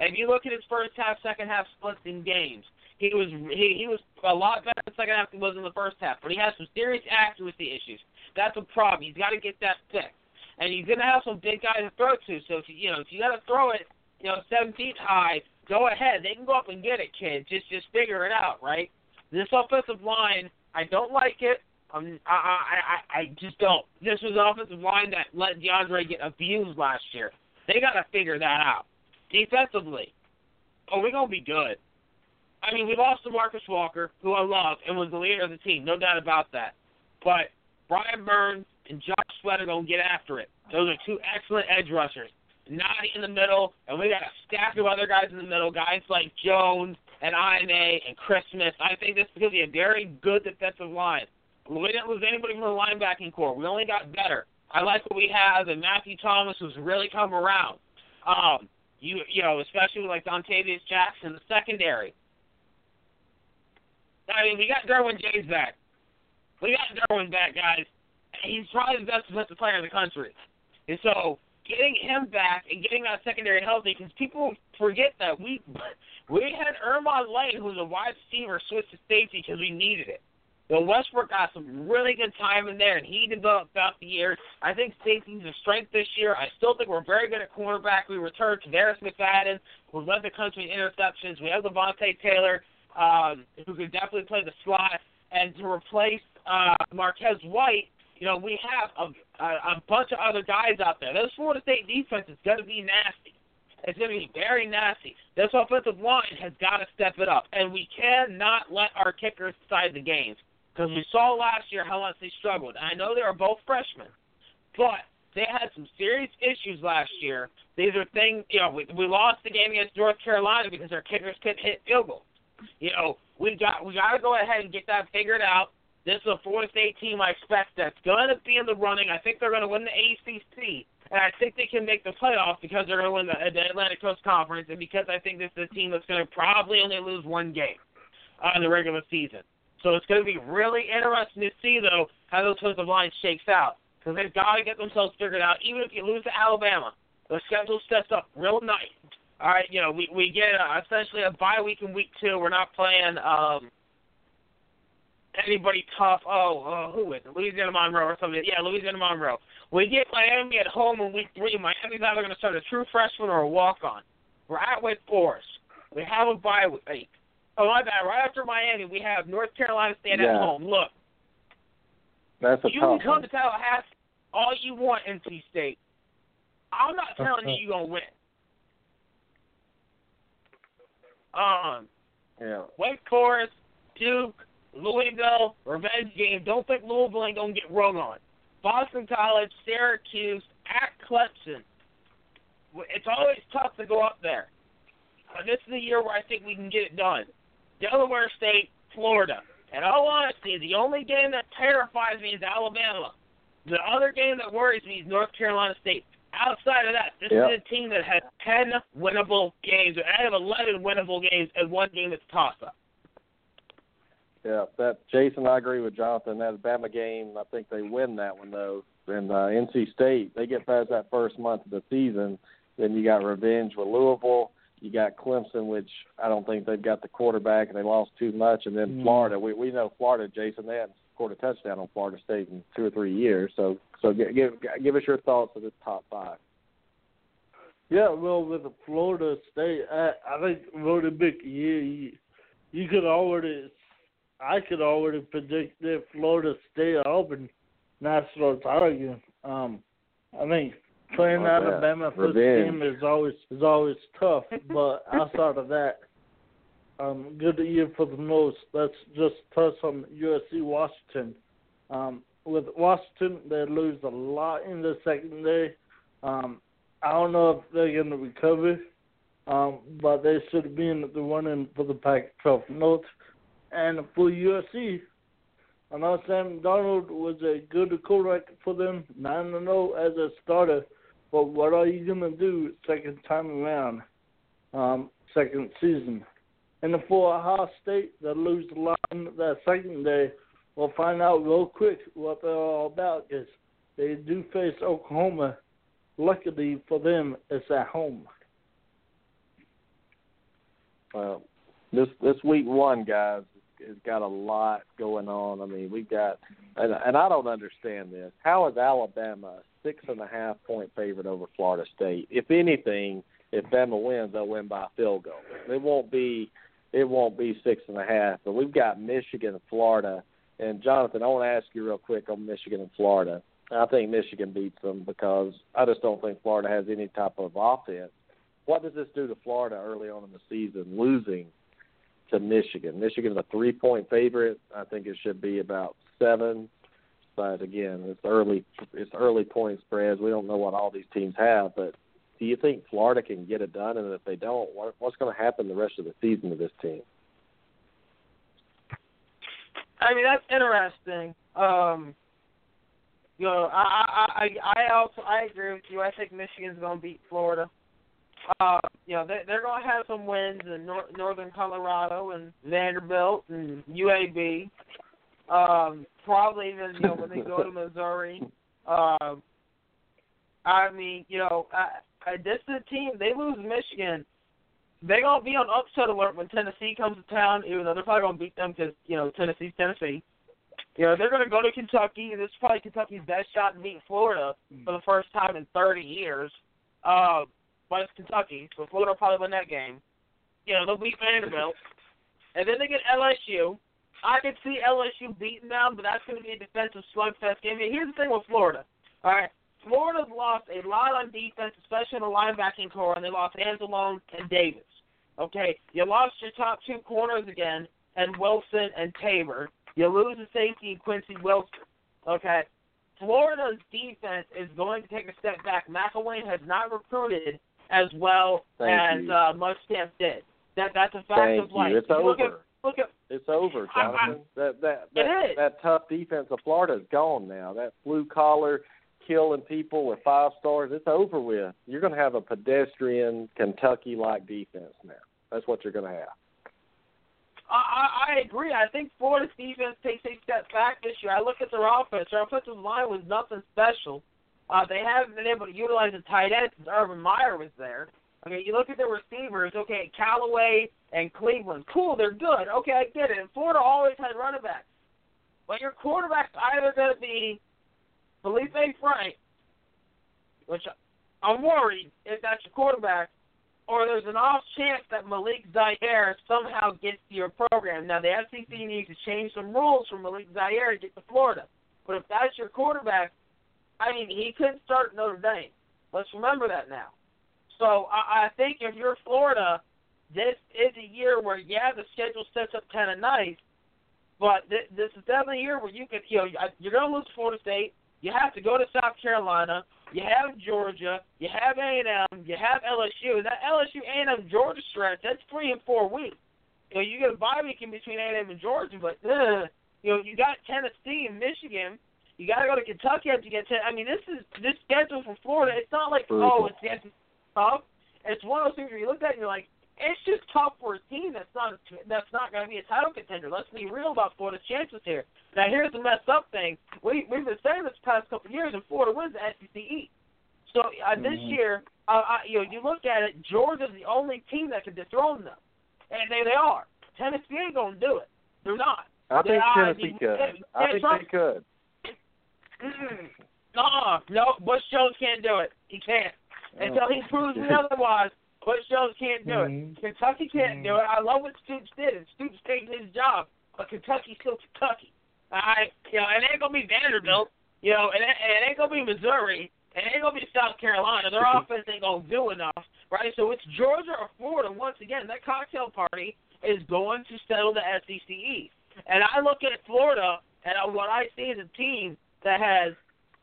If you look at his first half, second half splits in games, he was he, he was a lot better in the second half than he was in the first half. But he has some serious accuracy issues. That's a problem. He's got to get that fixed. And he's gonna have some big guys to throw to. So if you you know if you got to throw it, you know, seven feet high, go ahead. They can go up and get it, kid. Just just figure it out, right? This offensive line, I don't like it. Um, I, I, I, I just don't. This was an offensive line that let Deondre get abused last year. They got to figure that out. Defensively, oh, we're gonna be good. I mean, we lost DeMarcus Walker, who I love and was the leader of the team, no doubt about that. But Brian Burns and Josh Sweat are gonna get after it. Those are two excellent edge rushers. Nnadi in the middle, and we got a stack of other guys in the middle, guys like Jones and Ine and Christmas. I think this is to be a very good defensive line. We didn't lose anybody from the linebacking core. We only got better. I like what we have, and Matthew Thomas who's really come around. Um, you you know, especially like Dontavius Jackson, the secondary. I mean, we got Derwin James back. We got Derwin back, guys. He's probably the best defensive player in the country. And so getting him back and getting that secondary healthy, because people forget that we we had Ermon Lane, who's a wide receiver, switch to safety because we needed it. But Westbrook got some really good time in there, and he developed throughout the year. I think safety's a strength this year. I still think we're very good at cornerback. We returned Tarvarus McFadden, who led the country in interceptions. We have Devontae Taylor, um, who could definitely play the slot. And to replace uh, Marquez White, you know, we have a, a, a bunch of other guys out there. This Florida State defense is going to be nasty. It's going to be very nasty. This offensive line has got to step it up, and we cannot let our kickers decide the games because we saw last year how much they struggled. I know they were both freshmen, but they had some serious issues last year. These are things, you know, we, we lost the game against North Carolina because our kickers couldn't hit field goals. You know, we got we got to go ahead and get that figured out. This is a Florida State team I expect that's going to be in the running. I think they're going to win the ACC, and I think they can make the playoffs because they're going to win the, the Atlantic Coast Conference, and because I think this is a team that's going to probably only lose one game uh, in the regular season. So it's going to be really interesting to see, though, how those offensive line shakes out. Because they've got to get themselves figured out. Even if you lose to Alabama, the schedule sets up real nice. All right, you know, we we get uh, essentially a bye week in week two. We're not playing um anybody tough. Oh, uh, who is it? Louisiana Monroe or something? Yeah, Louisiana Monroe. We get Miami at home in week three. Miami's either going to start a true freshman or a walk on. We're at Wake Forest. We have a bye week. Oh my bad. Right after Miami, we have North Carolina State Yeah. at home. Look, That's a you can come one. to Tallahassee all you want, NC State. I'm not telling you you're gonna win. Um, Yeah. Wake Forest, Duke, Louisville, revenge game. Don't think Louisville ain't gonna get rung on. Boston College, Syracuse, at Clemson. It's always tough to go up there. But this is the year where I think we can get it done. Delaware State, Florida. In all honesty, the only game that terrifies me is Alabama. The other game that worries me is North Carolina State. Outside of that, this Yep. is a team that has 10 winnable games. or I have 11 winnable games and one game that's toss-up. Yeah, that Jason, I agree with Jonathan. That Alabama game, I think they win that one though. And uh, NC State, they get past that first month of the season. Then you got revenge with Louisville. You got Clemson, which I don't think they've got the quarterback, and they lost too much. And then Mm. Florida, we we know Florida, Jason. They hadn't scored a touchdown on Florida State in two or three years. So so give give, give us your thoughts of this top five. Yeah, well, with the Florida State, I, I think really big year. You, you could already, I could already predict that Florida State Auburn national title game. Um, I think playing that. Alabama first game is always is always tough, but outside of that, um, good to year for the most. Let's just touch on USC Washington. Um, with Washington, they lose a lot in the secondary. Um, I don't know if they're going to recover, um, but they should be in the running for the Pac-12 North. And for USC, I know Sam Darnold was a good quarterback for them, 9 0 as a starter. But what are you to do second time around, um, second season? And for Ohio State, they lose the line that second day. We'll find out real quick what they're all about because they do face Oklahoma. Luckily for them, it's at home. Well, this this week one, guys, has got a lot going on. I mean, we've got, and, and I don't understand this. How is Alabama six and a half point favorite over Florida State? If anything, if Bama wins, they'll win by a field goal. It won't be, it won't be six and a half. But we've got Michigan and Florida. And Jonathan, I want to ask you real quick on Michigan and Florida. I think Michigan beats them because I just don't think Florida has any type of offense. What does this do to Florida early on in the season, losing to Michigan. Michigan's a three point favorite. I think it should be about seven. But again, it's early it's early point spreads. We don't know what all these teams have, but do you think Florida can get it done? And if they don't, what, what's going to happen the rest of the season to this team? I mean, that's interesting. Um, you know, I I I also I agree with you. I think Michigan's going to beat Florida. Uh, you know, they, they're going to have some wins in nor- northern Colorado and Vanderbilt and UAB. Um, probably even you know when they go to Missouri. Um, I mean, you know, I, I, this is a team. They lose Michigan. They're gonna be on upset alert when Tennessee comes to town. Even though they're probably gonna beat them because you know Tennessee's Tennessee. You know they're gonna go to Kentucky. And this is probably Kentucky's best shot to beat Florida for the first time in 30 years. Uh, but it's Kentucky, so Florida will probably win that game. You know, they'll beat Vanderbilt. and then they get LSU. I could see LSU beating them, but that's going to be a defensive slugfest game. Here's the thing with Florida. All right, Florida's lost a lot on defense, especially in the linebacking core, and they lost Anzalone and Davis. Okay, you lost your top two corners again, and Wilson and Tabor. You lose the safety Quincy Wilson. Okay, Florida's defense is going to take a step back. McElwain has not recruited as well Thank as you. uh, Muschamp did. That that's a fact Thank of life. you. It's You over. At, look at It's over, I- I- Jonathan. that that It that tough defense of Florida is gone now. That blue collar killing people with five stars, it's over with. You're going to have a pedestrian Kentucky like defense now. That's what you're going to have. I, I I agree. I think Florida's defense takes a step back this year. I look at their offense. Their offensive line was nothing special. Uh, they haven't been able to utilize the tight end since Urban Meyer was there. Okay, you look at the receivers. Okay, Callaway and Cleveland. Cool, they're good. Okay, I get it. And Florida always had running backs. But your quarterback's either going to be Feleipe Frank, which I'm worried if that's your quarterback, or there's an off chance that Malik Zaire somehow gets to your program. Now, the SEC needs to change some rules for Malik Zaire to get to Florida. But if that's your quarterback, I mean, he couldn't start Notre Dame. Let's remember that now. So I, I think if you're Florida, this is a year where, yeah, the schedule sets up kind of nice, but th- this is definitely a year where you can, you know, you're going to lose Florida State. You have to go to South Carolina. You have Georgia. You have A&M. You have LSU. And that LSU A&M Georgia stretch, that's three and four weeks. You know, you get a bye week in between A&M and Georgia, but uh, you know, you got Tennessee and Michigan. You got to go to Kentucky after you get to. I mean, this is this schedule for Florida. It's not like Brutal. oh, it's the tough. It's one of those things where you look at it and you're like, it's just tough for a team that's not that's not going to be a title contender. Let's be real about Florida's chances here. Now, here's the messed up thing. We we've been saying this past couple of years, and Florida wins the SEC East. So uh, this Mhm. year, uh, I, you know, you look at it, Georgia's the only team that can dethrone them, and they they are. Tennessee ain't going to do it. They're not. I think Yeah, I Tennessee mean, could. yeah, I think Trump- they could. Mm-mm. Uh-uh. No, Butch Jones can't do it. He can't. Until he proves me otherwise, Butch Jones can't do it. Mhm. Kentucky can't do it. I love what Stoops did, and Stoops taking his job, but Kentucky's still Kentucky. I, you know, it ain't gonna be Vanderbilt, you know, and it, it ain't gonna be Missouri, and it ain't gonna be South Carolina. Their offense ain't gonna do enough, right? So it's Georgia or Florida once again. That cocktail party, is going to settle the SEC East. And I look at Florida, and what I see is a team that has,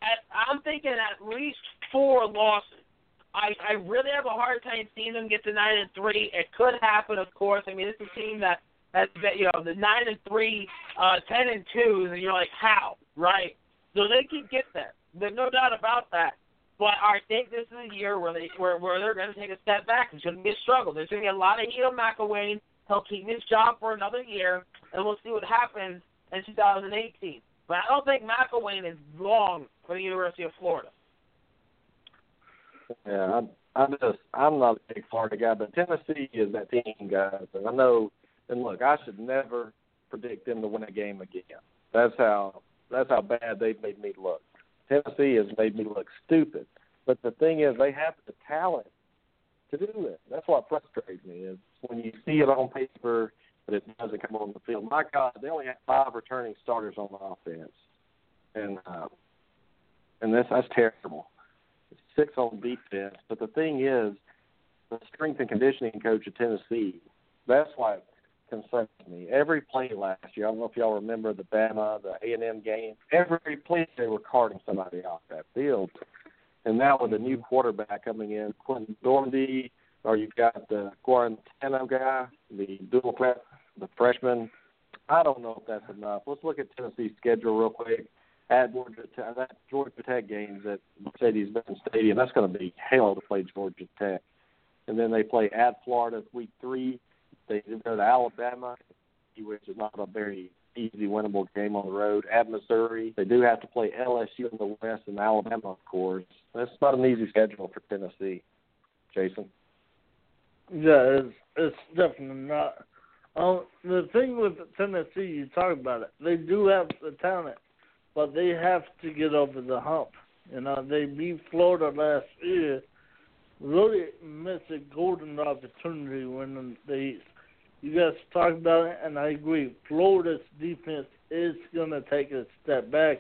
at, I'm thinking at least four losses. I I really have a hard time seeing them get to nine and three. It could happen, of course. I mean, this is a team that has been, you know, the nine and three, uh, ten and two, and you're like, how, right? So they can get there. There's no doubt about that. But I think this is a year where they where, where they're going to take a step back. It's going to be a struggle. There's going to be a lot of heat on McElwain. He'll keep his job for another year, and we'll see what happens in 2018. But I don't think McElwain is long for the University of Florida. Yeah, I'm, I'm just I'm not a big Florida guy, but Tennessee is that team, guys. And I know. And look, I should never predict them to win a game again. That's how that's how bad they've made me look. Tennessee has made me look stupid. But the thing is, they have the talent to do it. That's what frustrates me is when you see it on paper, but it doesn't come on the field. My God, they only have five returning starters on the offense, and uh, and this that's terrible. Six on defense. But the thing is, the strength and conditioning coach of Tennessee. That's why concerns me. Every play last year, I don't know if y'all remember the Bama, the A and M game. Every play they were carting somebody off that field. And now with a new mm-hmm. quarterback coming in, Quinten Dormady, or you've got the Guarantano guy, the dual threat, the freshman. I don't know if that's enough. Let's look at Tennessee's schedule real quick. At Georgia, that Georgia Tech games at Mercedes-Benz Stadium, that's going to be hell to play Georgia Tech. And then they play at Florida week three they go to Alabama, which is not a very easy winnable game on the road. At Missouri, they do have to play LSU in the West and Alabama, of course. That's not an easy schedule for Tennessee. Jason. Yeah, it's it's definitely not. Um, the thing with Tennessee, you talk about it. They do have the talent, but they have to get over the hump. You know, they beat Florida last year. Really missed a golden opportunity when they. You guys talked about it, and I agree. Florida's defense is going to take a step back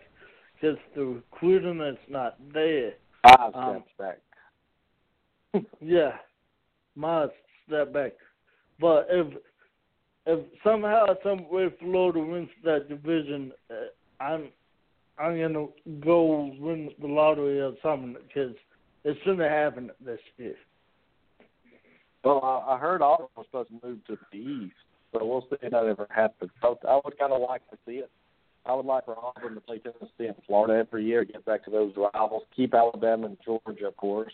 because the recruiting is not there. Five um, steps back. yeah, my step back. But if if somehow, some way, Florida wins that division, uh, I'm I'm gonna go win the lottery or something because it shouldn't have happened this year. Well, I, I heard Auburn was supposed to move to the east, so we'll see if that ever happens. So I would kind of like to see it. I would like for Auburn to play Tennessee and Florida every year, get back to those rivals, keep Alabama and Georgia, of course.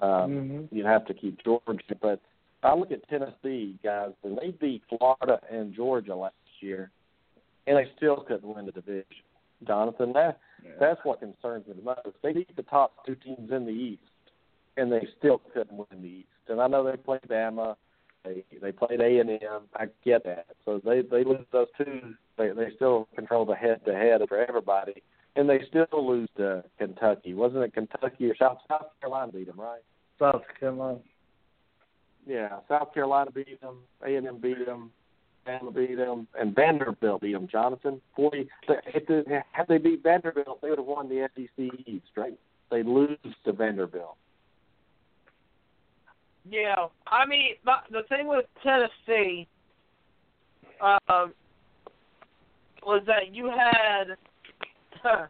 Um, mm-hmm. You'd have to keep Georgia, but I look at Tennessee guys, and they beat Florida and Georgia last year, and they still couldn't win the division. Jonathan, that yeah. that's what concerns me the most. They beat the top two teams in the East, and they still couldn't win the East and I know they played Bama, they they played A and M. I get that. So they they lose those two. They they still control the head to head for everybody, and they still lose to Kentucky. Wasn't it Kentucky or South South Carolina beat them, right? South Carolina. Yeah, South Carolina beat them. A and M beat them. Bama beat them, and Vanderbilt beat them. Jonathan, forty. If they, had they beat Vanderbilt, they would have won the SEC East, right? They lose to Vanderbilt. Yeah, I mean, the thing with Tennessee um, was that you had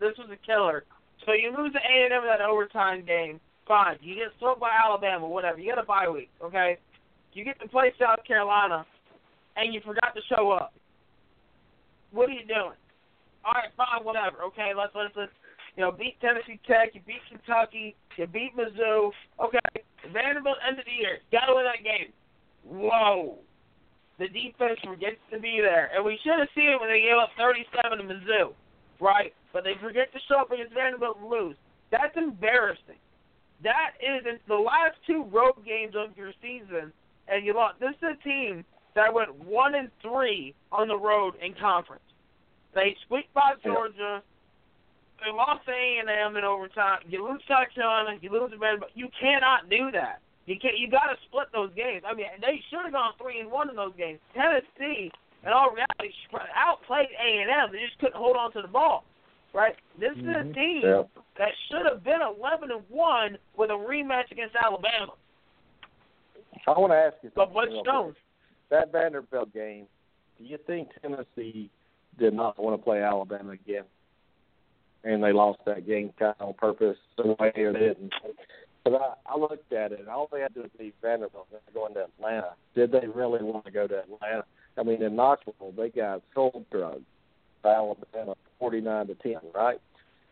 this was a killer. So you lose to A and M that overtime game. Fine, you get swept by Alabama, whatever. You get a bye week, okay? You get to play South Carolina, and you forgot to show up. What are you doing? All right, fine, whatever. Okay, let's let's let's you know beat Tennessee Tech, you beat Kentucky, you beat Mizzou. Okay, Vanderbilt end of the year. Got to win that game. Whoa. The defense forgets to be there. And we should have seen it when they gave up 37 to Mizzou, right? But they forget to show up against Vanderbilt and lose. That's embarrassing. That is the last two road games of your season, and you lost. This is a team that went one and three on the road in conference. They squeaked by Georgia they lost to A and M in overtime. You lose South Carolina, you lose to But You cannot do that. You can't. You got to split those games. I mean, they should have gone three and one in those games. Tennessee, in all reality, outplayed A and M. They just couldn't hold on to the ball. Right. This mm-hmm. is a mm-hmm. team yeah. that should have been eleven and one with a rematch against Alabama. I want to ask you. But what's Jones. That Vanderbilt game, do you think Tennessee did not want to play Alabama again? And they lost that game kind of on purpose, some way or they didn't. But I, I looked at it, and all they had to do was beat Vanderbilt and going to Atlanta. Did they really want to go to Atlanta? I mean, in Knoxville, they got soul drugs by Alabama, forty-nine to ten, right?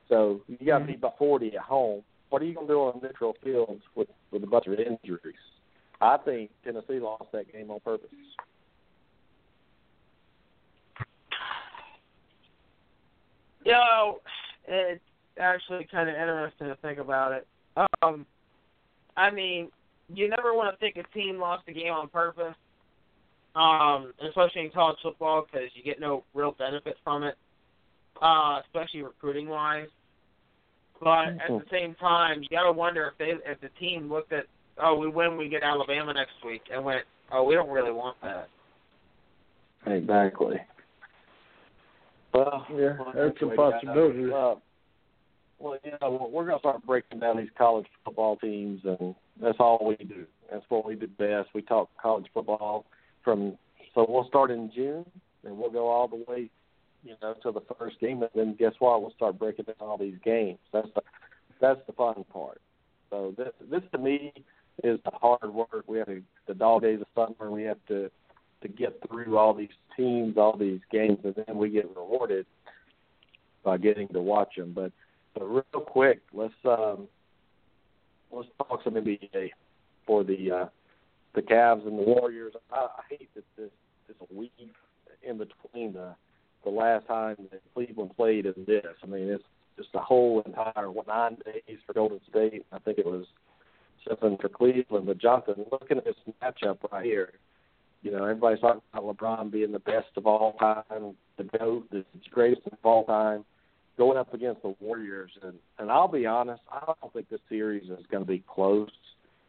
So you got to beat mm-hmm. by forty at home. What are you going to do on neutral fields with with a bunch of injuries? I think Tennessee lost that game on purpose. You know, it's actually kind of interesting to think about it. Um, I mean, you never want to think a team lost a game on purpose, um, especially in college football because you get no real benefit from it, uh, especially recruiting wise. But at the same time, you gotta wonder if they, if the team looked at, oh, we win, we get Alabama next week, and went, oh, we don't really want that. Exactly. Well, Yeah, well, that's a possibility. Uh, well, you know, we're going to start breaking down these college football teams, and that's all we do. That's what we do best. We talk college football from. So we'll start in June, and we'll go all the way, you know, to the first game, and then guess what? We'll start breaking down all these games. That's the that's the fun part. So this this to me is the hard work. We have to the dog days of summer. We have to to get through all these teams, all these games, and then we get rewarded by getting to watch them. But but real quick, let's um, let's talk some NBA for the uh, the Cavs and the Warriors. I, I hate that this this week in between the the last time that Cleveland played and this. I mean, it's just a whole entire nine days for Golden State. I think it was seven for Cleveland. But Jonathan, looking at this matchup right here, you know, everybody's talking about LeBron being the best of all time, the GOAT, the greatest of all time, going up against the Warriors. And, and I'll be honest, I don't think this series is going to be close.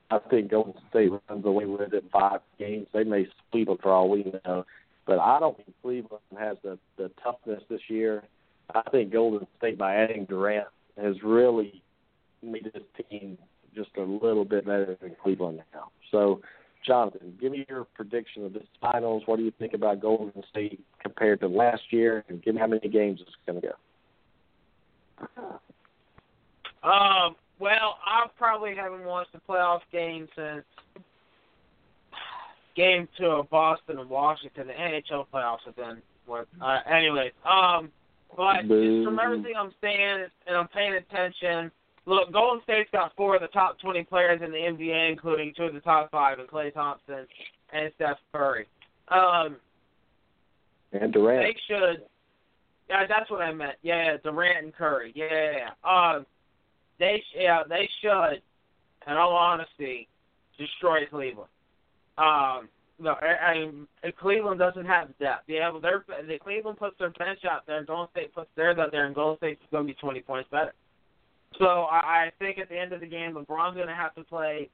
I think Golden State runs away with it five games. They may sweep them for all we know. But I don't think Cleveland has the, the toughness this year. I think Golden State, by adding Durant, has really made this team just a little bit better than Cleveland now. So, Jonathan, give me your prediction of this finals. What do you think about Golden State compared to last year? And give me how many games it's going to go. Um, well, I probably haven't watched a playoff game since game two of Boston and Washington. The NHL playoffs have been what? Uh, anyways, um, but just from everything I'm saying and I'm paying attention. Look, Golden State's got four of the top 20 players in the NBA, including two of the top five, and Klay Thompson and Steph Curry. Um, And Durant. they should. Yeah, that's what I meant. Yeah, Durant and Curry. Yeah. Um, they yeah they should, in all honesty, destroy Cleveland. Um, no, I, I, Cleveland doesn't have depth. Yeah, but they're the Cleveland puts their bench out there, and Golden State puts theirs out there, and Golden State's going to be twenty points better. So I, I think at the end of the game, LeBron's going to have to play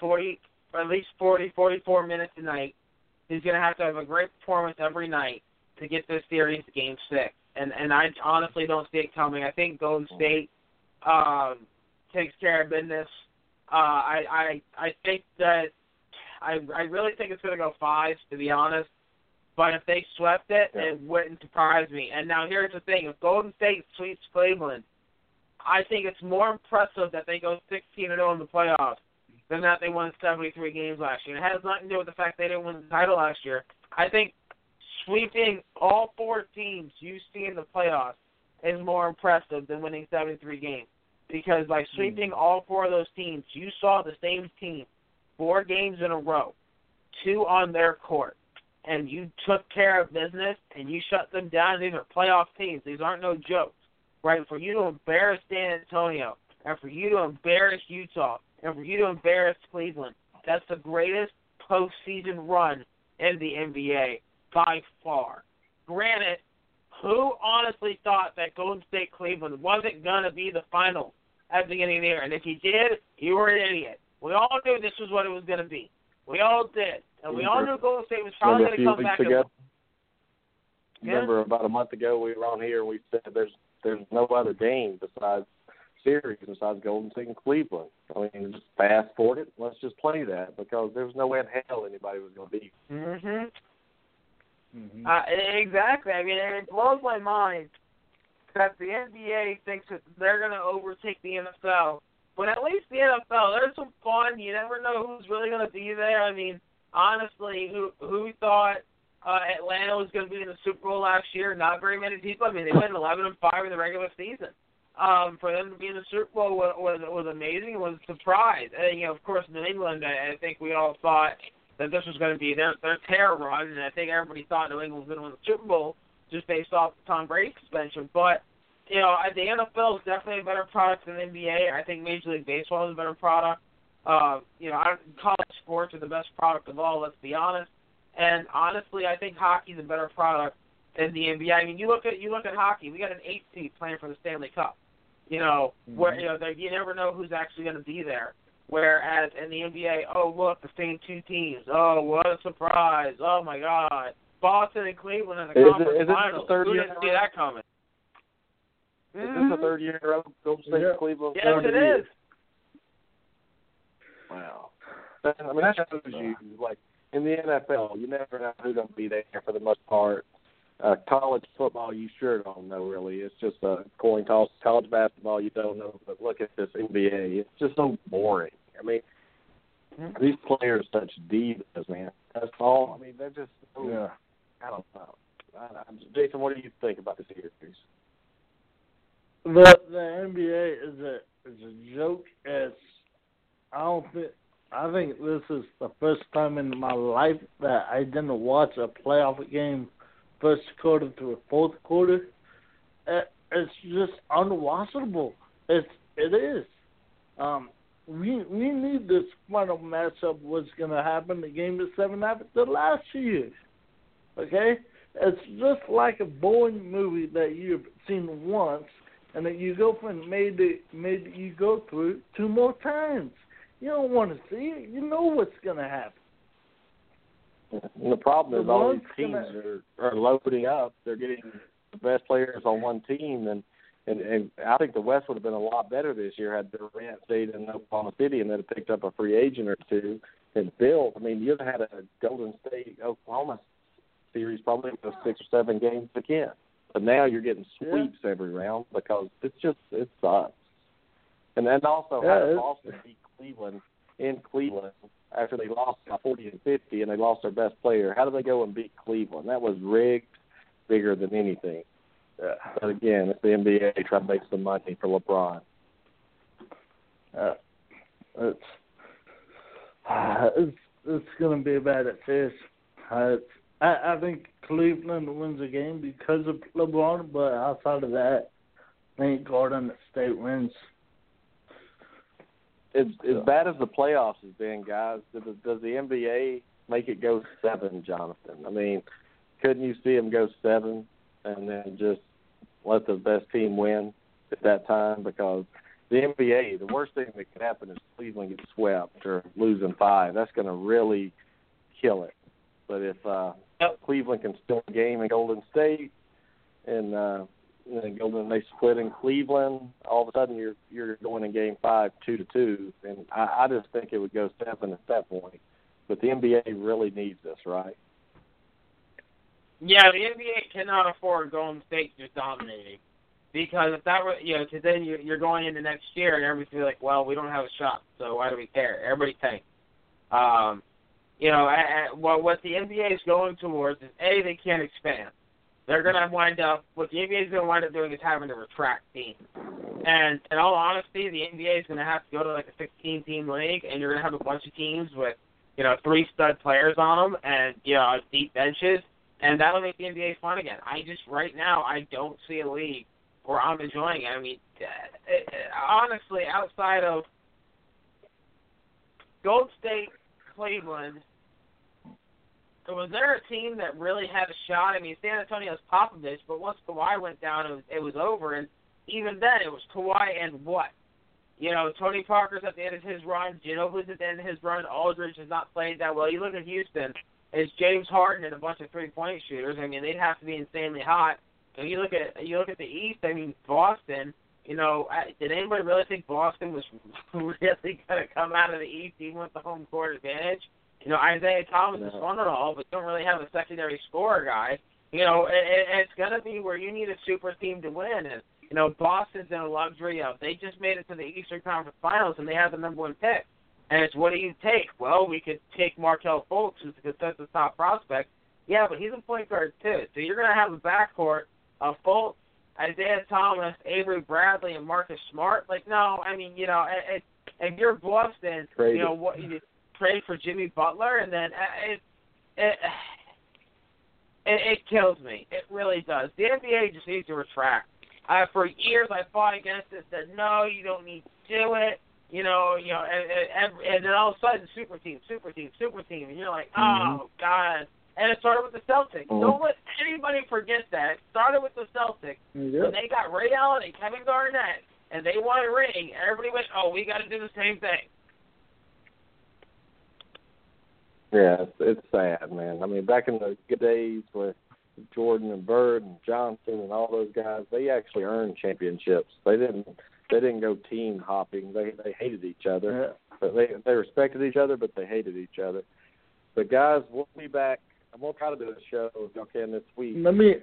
forty, or at least forty, forty-four minutes a night. He's going to have to have a great performance every night to get this series to Game Six. And and I honestly don't see it coming. I think Golden State um, takes care of business. Uh, I I I think that I I really think it's going to go five to be honest. But if they swept it, Yeah. it wouldn't surprise me. And now here's the thing: if Golden State sweeps Cleveland, I think it's more impressive that they go 16 and 0 in the playoffs than that they won 73 games last year. It has nothing to do with the fact they didn't win the title last year. I think sweeping all four teams you see in the playoffs is more impressive than winning 73 games. Because by hmm. sweeping all four of those teams, you saw the same team four games in a row, two on their court, and you took care of business and you shut them down. These are playoff teams. These aren't no jokes, right? For you to embarrass San Antonio and for you to embarrass Utah and for you to embarrass Cleveland, that's the greatest postseason run in the NBA by far. Granted, who honestly thought that Golden State Cleveland wasn't gonna be the final at the beginning of the year? And if you did, you were an idiot. We all knew this was what it was gonna be. We all did, and we all knew Golden State was probably gonna few come back. ago? Yeah. Remember about a month ago we were on here and we said there's other game besides series besides Golden State and Cleveland. I mean, just fast forward it. Let's just play that because there was no way in hell anybody was going to beat. Mhm. Mhm. Uh, exactly. I mean, it blows my mind that the NBA thinks that they're going to overtake the NFL. But at least the NFL, there's some fun. You never know who's really going to be there. I mean, honestly, who who thought uh, Atlanta was going to be in the Super Bowl last year? Not very many people. I mean, they went 11 and five in the regular season. Um, for them to be in the Super Bowl was was, was amazing. It was a surprise. And you know, of course, New England. I, I think we all thought that this was going to be their their terror run, and I think everybody thought New England was going to win the Super Bowl just based off Tom Brady suspension. But you know, the NFL is definitely a better product than the NBA. I think Major League Baseball is a better product. Uh, you know, college sports are the best product of all. Let's be honest. And honestly, I think hockey's a better product than the NBA. I mean, you look at you look at hockey. We got an eight seed playing for the Stanley Cup. You know, mm-hmm. where you know they, you never know who's actually going to be there. Whereas in the NBA, oh look, the same two teams. Oh, what a surprise! Oh my God, Boston and Cleveland in the Is it- conference is it the finals. third Who didn't see that coming? Is this the mm-hmm. third year in a row Golden State Yeah. and Cleveland? Yes, won it the is. Wow. I mean, that shows you, like, in the NFL, you never know who's going to be there for the most part. Uh, college football, you sure don't know, really. It's just a coin toss. College basketball, you don't know. But look at this NBA. It's just so boring. I mean, Mhm. these players are such divas, man. That's all. I mean, they're just so, Yeah. I don't know. I, I, Jason, what do you think about the series? The the NBA is a is a joke. It's I don't think I think this is the first time in my life that I didn't watch a playoff game first quarter to fourth quarter. It, it's just unwatchable. It's it is. Um, we we need this final matchup. What's to happen? The game is seven after the last year. Okay, it's just like a boring movie that you've seen once and then you go from made it made you go through two more times. You don't want to see it. You know what's going to happen. And the problem is The all these teams gonna- are, are loading up. They're getting the best players on one team, and and and I think the West would have been a lot better this year had Durant stayed in Oklahoma City and then picked up a free agent or two and built. I mean, you'd have had a Golden State Oklahoma series probably with six or seven games again. But now you're getting Yeah. sweeps every round because it's just it sucks. And then also Yeah, how Boston beat Cleveland in Cleveland after they lost by forty and fifty and they lost their best player. How did they go and beat Cleveland? That was rigged bigger than anything. Yeah. But again, it's the NBA trying to make some money for LeBron. Uh, it's uh, it's it's going to be a bad at first. Uh, I I think Cleveland wins the game because of LeBron, but outside of that, I think Golden State wins. As as bad as the playoffs has been, guys, does, does the NBA make it go seven, Jonathan? I mean, couldn't you see them go seven and then just let the best team win at that time? Because the NBA, the worst thing that could happen is Cleveland gets swept or losing five. That's going to really kill it. But if uh, Yep. Cleveland can still game in Golden State and uh, and then Golden they split in Cleveland, all of a sudden you're you're going in game five two to two, and I, I just think it would go seven at that point. But the NBA really needs this, right? Yeah, the NBA cannot afford Golden State just dominating. Because if that were, you know, because then you're, you're going into next year and everybody's like, well, we don't have a shot, so why do we care? Everybody tank. Um, you know, a- a- what what the NBA is going towards is a they can't expand. They're gonna wind up what the NBA is gonna wind up doing is having to retract teams. And in all honesty, the NBA is gonna have to go to like a 16 team league, and you're gonna have a bunch of teams with you know three stud players on them and you know deep benches and that'll make the NBA fun again. I just right now I don't see a league where I'm enjoying it. I mean, uh, uh, honestly, outside of Gold State, Cleveland, was there a team that really had a shot? I mean, San Antonio's Popovich, but once Kawhi went down, it was, it was over. And even then, it was Kawhi and what? You know, Tony Parker's at the end of his run. Ginobili's at the end of his run. Aldridge has not played that well. You look at Houston it's James Harden and a bunch of three point shooters. I mean, they'd have to be insanely hot. And you look at you look at the East. I mean, Boston. You know, did anybody really think Boston was really going to come out of the East even with the home court advantage? You know, Isaiah Thomas No. is fun and all, but you don't really have a secondary scorer guy. You know, and, and it's going to be where you need a super team to win. And you know, Boston's in a luxury of they just made it to the Eastern Conference Finals and they have the number one pick. And it's what do you take? Well, we could take Markelle Fultz, who's the consensus top prospect. Yeah, but he's a point guard too. So you're going to have a backcourt of Fultz, Isaiah Thomas, Avery Bradley, and Marcus Smart. Like, no, I mean, you know, it, it, if you're Boston, Trade you know what you trade for Jimmy Butler, and then uh, it, it it it kills me. It really does. The NBA just needs to retract. Uh, for years, I fought against it. Said no, you don't need to do it. You know, you know, and, and, and then all of a sudden, super team, super team, super team, and you're like, oh god. And it started with the Celtics. Mhm. Don't let anybody forget that. It started with the Celtics. Yeah. When they got Ray Allen and Kevin Garnett, and they won a ring, everybody went, oh, we got to do the same thing. Yeah, it's, it's sad, man. I mean, back in the good days with Jordan and Bird and Johnson and all those guys, they actually earned championships. They didn't. They didn't go team hopping. They they hated each other, Yeah. but they they respected each other, but they hated each other. But guys, we'll be back. I'm gonna try to do a show if y'all can this week Let me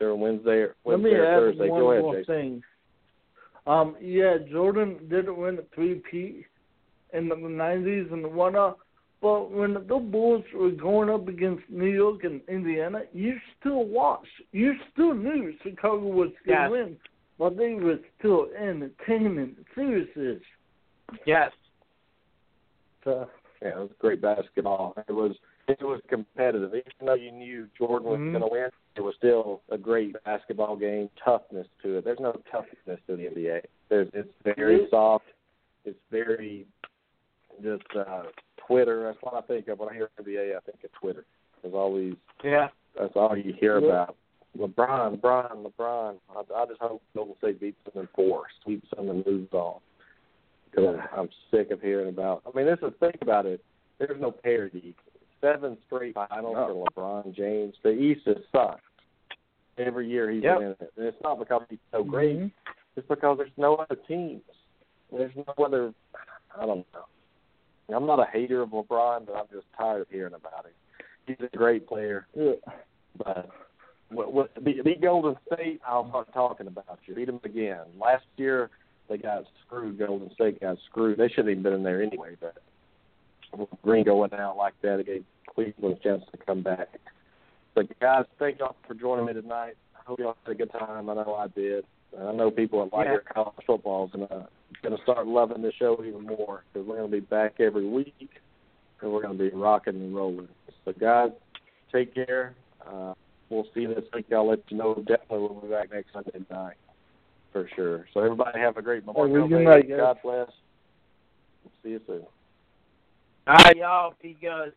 during Wednesday or let Wednesday me or add Thursday. one Go ahead, more Jason. thing. Um, yeah, Jordan didn't win three-peat in the nineties and whatnot, but when the Bulls were going up against New York and Indiana, you still watched. You still knew Chicago was gonna Yes. win, but they were still entertaining. Seriously. Yes. So, Yeah, it was great basketball. It was it was competitive. Even though you knew Jordan was Mhm. going to win, it was still a great basketball game. Toughness to it. There's no toughness to the NBA. There's it's very Mhm. soft. It's very just uh Twitter. That's what I think of when I hear NBA. I think of Twitter. There's always Yeah. that's all you hear Yeah. about. LeBron, LeBron, LeBron. I, I just hope Golden State beats them in four, sweeps them, and moves on. Because I'm sick of hearing about. I mean, this is think about it. There's no parity. Seven straight finals No. for LeBron James. The East has sucked every year he's Yep. in it, and it's not because he's so great. mhm. It's because there's no other teams. There's no other. I don't know. I'm not a hater of LeBron, but I'm just tired of hearing about him. He's a great player. Yeah. But what, what, beat, beat Golden State, I'll start talking about you. Beat them again. Last year, they got screwed. Golden State got screwed. They shouldn't even been in there anyway. But Green going out like that, it gave Cleveland a chance to come back. But guys, thank y'all for joining me tonight. I hope y'all had a good time. I know I did. And I know people that like Yeah. their college football is gonna gonna start loving the show even more because we're gonna be back every week and we're gonna be rocking and rolling. So guys, take care. Uh, we'll see you this week. I'll let you know. Definitely we'll be back next Sunday night for sure. So everybody have a great Memorial Day. night. God bless. See you soon. All right, y'all. Be good.